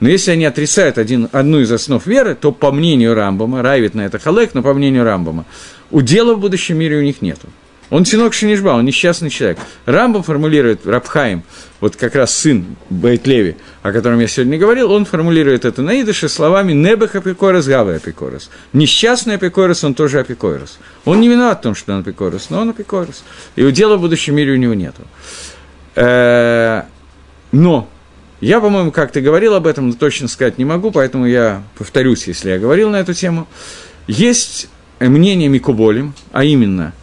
Но если они отрицают один, одну из основ веры, то по мнению Рамбама, Райвит на это халек, но по мнению Рамбама, удела в будущем мире у них нету. Он Тинок Шинишба, он несчастный человек. Рамбам формулирует, Рабхаим, вот как раз сын Бейтлеви, о котором я сегодня говорил, он формулирует это на идыше словами «небех апикорос, гавы апикорос». Несчастный апикорос, он тоже апикорос. Он не виноват в том, что он апикорос, но он апикорос. И удела в будущем мире у него нету. Э, но я, по-моему, как-то говорил об этом, но точно сказать не могу, поэтому я повторюсь, если я говорил на эту тему. Есть мнение Микуболем, а именно –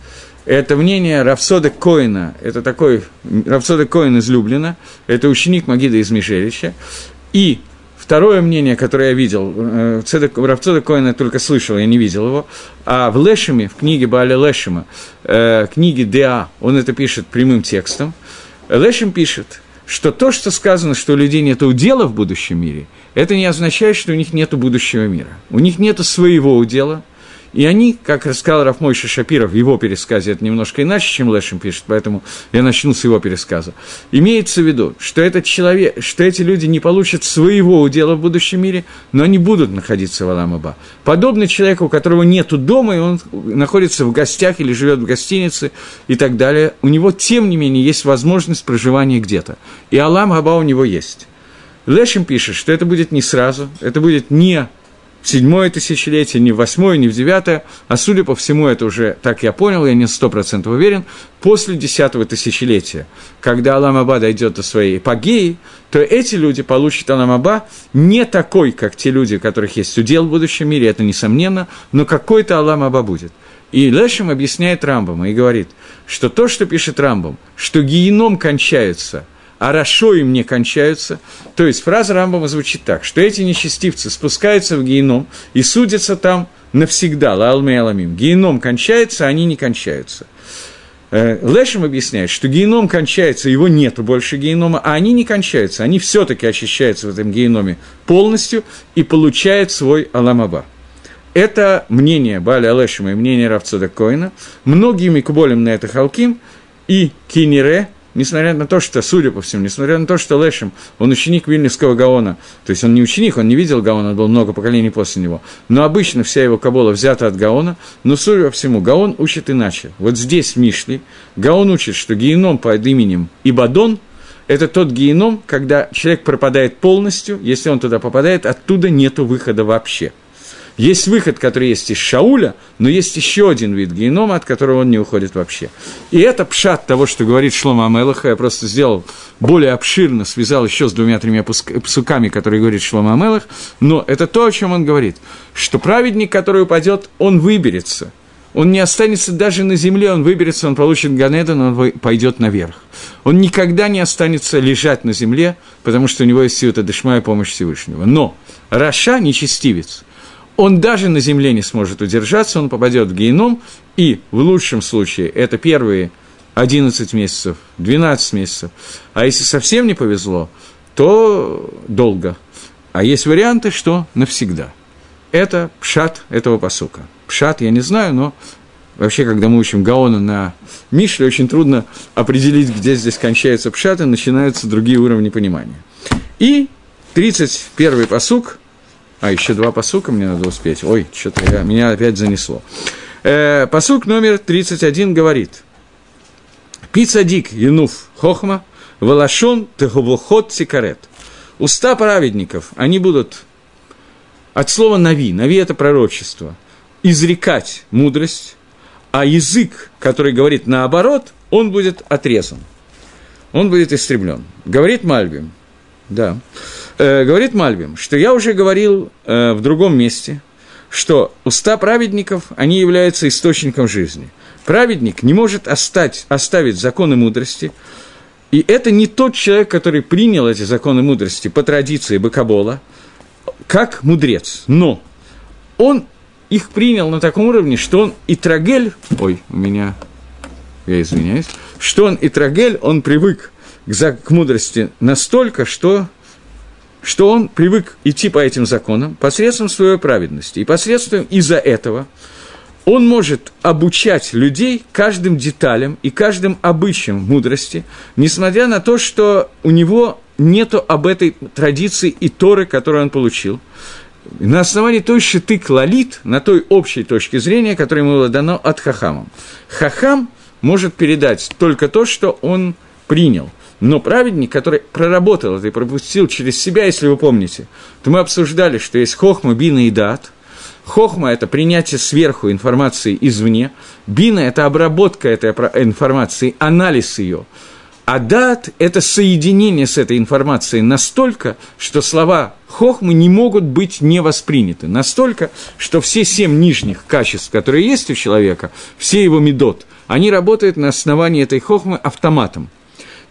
это мнение Равсода Коина, это такой, Равсода Коин из Люблина, это ученик Магида из Мишелича, и Второе мнение, которое я видел, э, Равцода Коина только слышал, я не видел его, а в Лешеме, в книге Бааля Лешема, э, книге Деа, он это пишет прямым текстом, Лешем пишет, что то, что сказано, что у людей нет удела в будущем мире, это не означает, что у них нет будущего мира. У них нет своего удела, и они, как рассказал Рафмойша Шапиров в его пересказе, это немножко иначе, чем Лешем пишет, поэтому я начну с его пересказа. Имеется в виду, что этот человек, что эти люди не получат своего удела в будущем мире, но они будут находиться в Аламаба. Подобно человеку, у которого нет дома, и он находится в гостях или живет в гостинице и так далее, у него, тем не менее, есть возможность проживания где-то. И Алам Аба у него есть. Лешем пишет, что это будет не сразу, это будет не седьмое тысячелетие, не в восьмое, не в девятое, а судя по всему, это уже, так я понял, я не сто процентов уверен, после десятого тысячелетия, когда Аламаба дойдет до своей эпогеи, то эти люди получат Аламаба не такой, как те люди, у которых есть удел в будущем мире, это несомненно, но какой-то Аламаба будет. И Лешем объясняет Рамбама и говорит, что то, что пишет Рамбам, что геном кончается – а Рашо им не кончаются. То есть фраза Рамбама звучит так, что эти нечестивцы спускаются в геном и судятся там навсегда, лалме аламим. Геном кончается, а они не кончаются. Э, Лешем объясняет, что геном кончается, его нет больше генома, а они не кончаются, они все-таки очищаются в этом геноме полностью и получают свой аламаба. Это мнение Баля Алешима и мнение Равцода Коина. Многие Микуболем на это халким, и Кинере, несмотря на то, что, судя по всему, несмотря на то, что Лешем, он ученик Вильнюсского Гаона, то есть он не ученик, он не видел Гаона, было много поколений после него, но обычно вся его Кабола взята от Гаона, но, судя по всему, Гаон учит иначе. Вот здесь, в Мишле, Гаон учит, что геном под именем Ибадон – это тот геном, когда человек пропадает полностью, если он туда попадает, оттуда нету выхода вообще – есть выход, который есть из Шауля, но есть еще один вид генома, от которого он не уходит вообще. И это пшат того, что говорит Шлома Амелаха, я просто сделал более обширно, связал еще с двумя-тремя псуками, которые говорит Шлома Амелах, но это то, о чем он говорит, что праведник, который упадет, он выберется – он не останется даже на земле, он выберется, он получит Ганедан, он пойдет наверх. Он никогда не останется лежать на земле, потому что у него есть сила Дышма и помощь Всевышнего. Но Раша, нечестивец, он даже на земле не сможет удержаться, он попадет в геном, и в лучшем случае это первые 11 месяцев, 12 месяцев. А если совсем не повезло, то долго. А есть варианты, что навсегда. Это пшат этого посука. Пшат я не знаю, но вообще, когда мы учим Гаона на Мишле, очень трудно определить, где здесь кончается пшат, и начинаются другие уровни понимания. И 31-й посук – а, еще два посука мне надо успеть. Ой, что-то я, меня опять занесло. Э, посук номер 31 говорит. Пицадик Януф Хохма, Валашон Теховохот Сикарет. Уста праведников, они будут от слова «нави», «нави» – это пророчество, изрекать мудрость, а язык, который говорит наоборот, он будет отрезан, он будет истреблен. Говорит Мальбим, да э, говорит Мальбим, что я уже говорил э, в другом месте, что уста праведников, они являются источником жизни. Праведник не может остать, оставить законы мудрости, и это не тот человек, который принял эти законы мудрости по традиции Бакабола, как мудрец, но он их принял на таком уровне, что он и трагель, ой, у меня, я извиняюсь, что он и трагель, он привык к, к мудрости настолько, что что он привык идти по этим законам посредством своей праведности. И посредством из-за этого он может обучать людей каждым деталям и каждым обычаям мудрости, несмотря на то, что у него нету об этой традиции и Торы, которую он получил. На основании той шиты клалит, на той общей точке зрения, которая ему было дано от Хахама. Хахам может передать только то, что он принял – но праведник, который проработал это и пропустил через себя, если вы помните, то мы обсуждали, что есть хохма, бина и дат. Хохма – это принятие сверху информации извне. Бина – это обработка этой информации, анализ ее. А дат – это соединение с этой информацией настолько, что слова хохмы не могут быть не восприняты. Настолько, что все семь нижних качеств, которые есть у человека, все его медот, они работают на основании этой хохмы автоматом –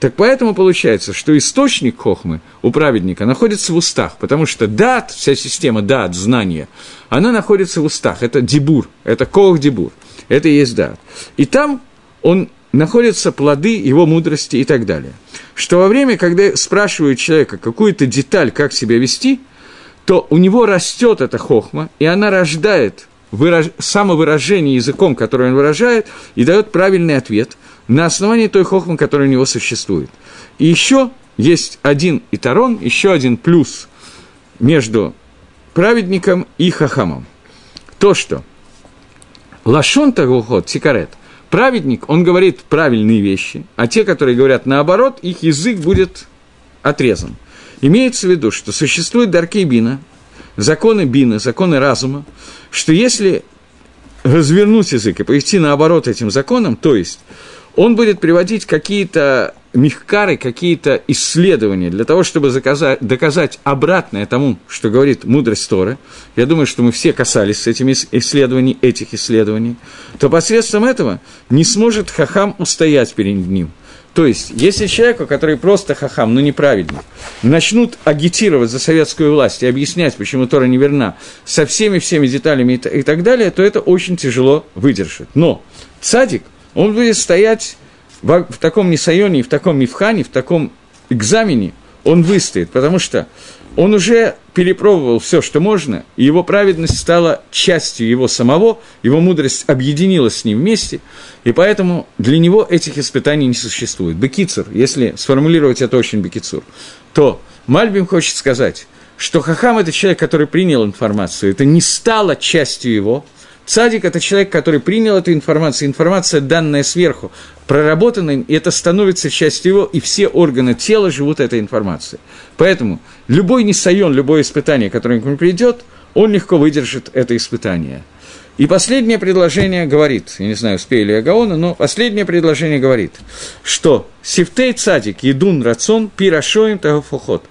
так поэтому получается, что источник хохмы у праведника находится в устах, потому что дат, вся система дат, знания, она находится в устах. Это дебур, это кох дебур, это и есть дат. И там он находятся плоды его мудрости и так далее. Что во время, когда спрашивают человека какую-то деталь, как себя вести, то у него растет эта хохма, и она рождает выраж... самовыражение языком, который он выражает, и дает правильный ответ – на основании той хохмы, которая у него существует. И еще есть один итарон, еще один плюс между праведником и хахамом. То, что лашон тагухот, сикарет, праведник, он говорит правильные вещи, а те, которые говорят наоборот, их язык будет отрезан. Имеется в виду, что существует даркей бина, законы бина, законы разума, что если развернуть язык и пойти наоборот этим законам, то есть он будет приводить какие-то мехкары, какие-то исследования для того, чтобы заказать, доказать обратное тому, что говорит мудрость Торы. Я думаю, что мы все касались этими исследований, этих исследований. То посредством этого не сможет хахам устоять перед ним. То есть, если человеку, который просто хахам, но неправедный, начнут агитировать за советскую власть и объяснять, почему Тора неверна, со всеми-всеми деталями и так далее, то это очень тяжело выдержать. Но цадик – он будет стоять в, в таком несайоне, в таком мифхане, в таком экзамене, он выстоит, потому что он уже перепробовал все, что можно, и его праведность стала частью его самого, его мудрость объединилась с ним вместе, и поэтому для него этих испытаний не существует. Бекицур, если сформулировать это очень бекицур, то Мальбим хочет сказать, что Хахам – это человек, который принял информацию, это не стало частью его – Цадик – это человек, который принял эту информацию, информация, данная сверху, проработанная, и это становится частью его, и все органы тела живут этой информацией. Поэтому любой несайон, любое испытание, которое к нему придет, он легко выдержит это испытание. И последнее предложение говорит, я не знаю, успею ли я Гаона, но последнее предложение говорит, что «Сифтей цадик, едун рацион, пирашоим тагафохот».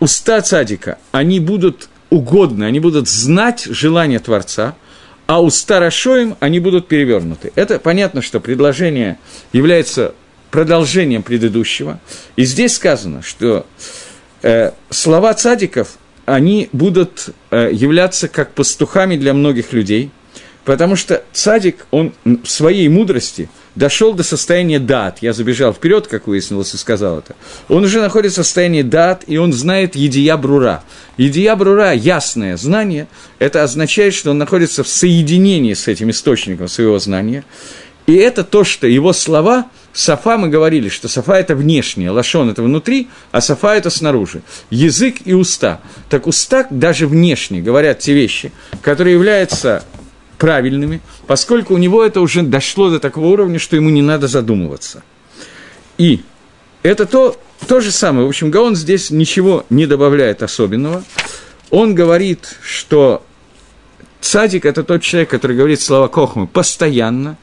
Уста цадика, они будут угодны, они будут знать желание Творца – а у старошоем они будут перевернуты. Это понятно, что предложение является продолжением предыдущего. И здесь сказано, что э, слова цадиков, они будут э, являться как пастухами для многих людей, потому что цадик, он в своей мудрости – дошел до состояния дат, я забежал вперед, как выяснилось, и сказал это, он уже находится в состоянии дат, и он знает едия брура. Едия брура, ясное знание, это означает, что он находится в соединении с этим источником своего знания, и это то, что его слова, Сафа мы говорили, что Сафа это внешнее, Лашон это внутри, а Сафа это снаружи. Язык и уста. Так уста даже внешне говорят те вещи, которые являются правильными, поскольку у него это уже дошло до такого уровня, что ему не надо задумываться. И это то, то же самое. В общем, Гаон здесь ничего не добавляет особенного. Он говорит, что цадик – это тот человек, который говорит слова Кохмы постоянно.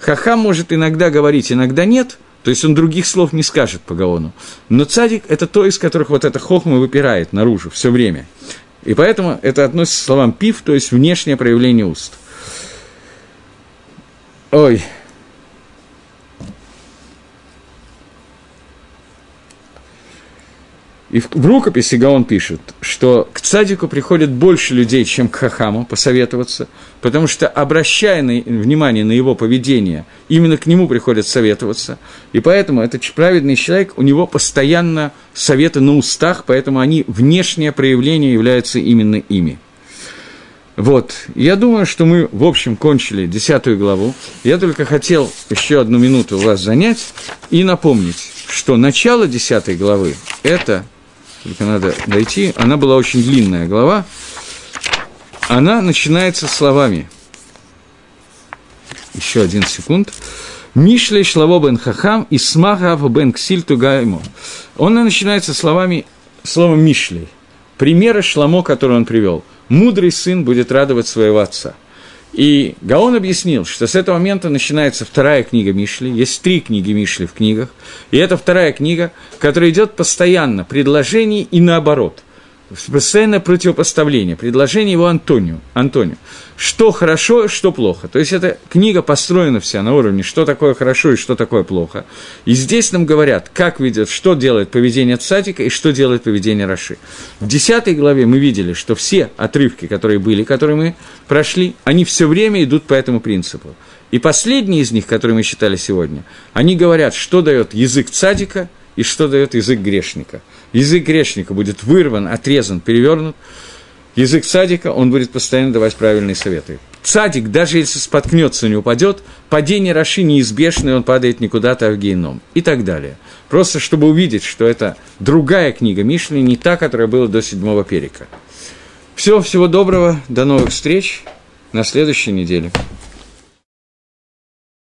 Хахам может иногда говорить, иногда нет – то есть он других слов не скажет по Гаону. Но цадик – это то, из которых вот эта хохма выпирает наружу все время. И поэтому это относится к словам пив, то есть внешнее проявление уст. Ой. И в, в рукописи Гаон пишет, что к цадику приходит больше людей, чем к хахаму посоветоваться, потому что, обращая на, внимание на его поведение, именно к нему приходят советоваться. И поэтому этот праведный человек, у него постоянно советы на устах, поэтому они, внешнее проявление являются именно ими. Вот, я думаю, что мы, в общем, кончили десятую главу. Я только хотел еще одну минуту у вас занять и напомнить, что начало десятой главы – это, только надо дойти, она была очень длинная глава, она начинается словами. Еще один секунд. Мишлей шлаво бен хахам и смахав бен ксиль тугайму. Он начинается словами, словом Мишлей. Примеры шламо, который он привел – мудрый сын будет радовать своего отца. И Гаон объяснил, что с этого момента начинается вторая книга Мишли, есть три книги Мишли в книгах, и это вторая книга, которая идет постоянно, предложение и наоборот – постоянное противопоставление, предложение его Антонию, Антонию. Что хорошо, что плохо. То есть эта книга построена вся на уровне, что такое хорошо и что такое плохо. И здесь нам говорят, как ведет, что делает поведение Цатика и что делает поведение Раши. В десятой главе мы видели, что все отрывки, которые были, которые мы прошли, они все время идут по этому принципу. И последние из них, которые мы считали сегодня, они говорят, что дает язык цадика и что дает язык грешника – Язык грешника будет вырван, отрезан, перевернут. Язык садика, он будет постоянно давать правильные советы. Цадик, даже если споткнется, не упадет, падение Раши неизбежно, и он падает никуда-то а в геном. И так далее. Просто чтобы увидеть, что это другая книга Мишли, не та, которая была до седьмого перика. Всего, всего доброго, до новых встреч на следующей неделе.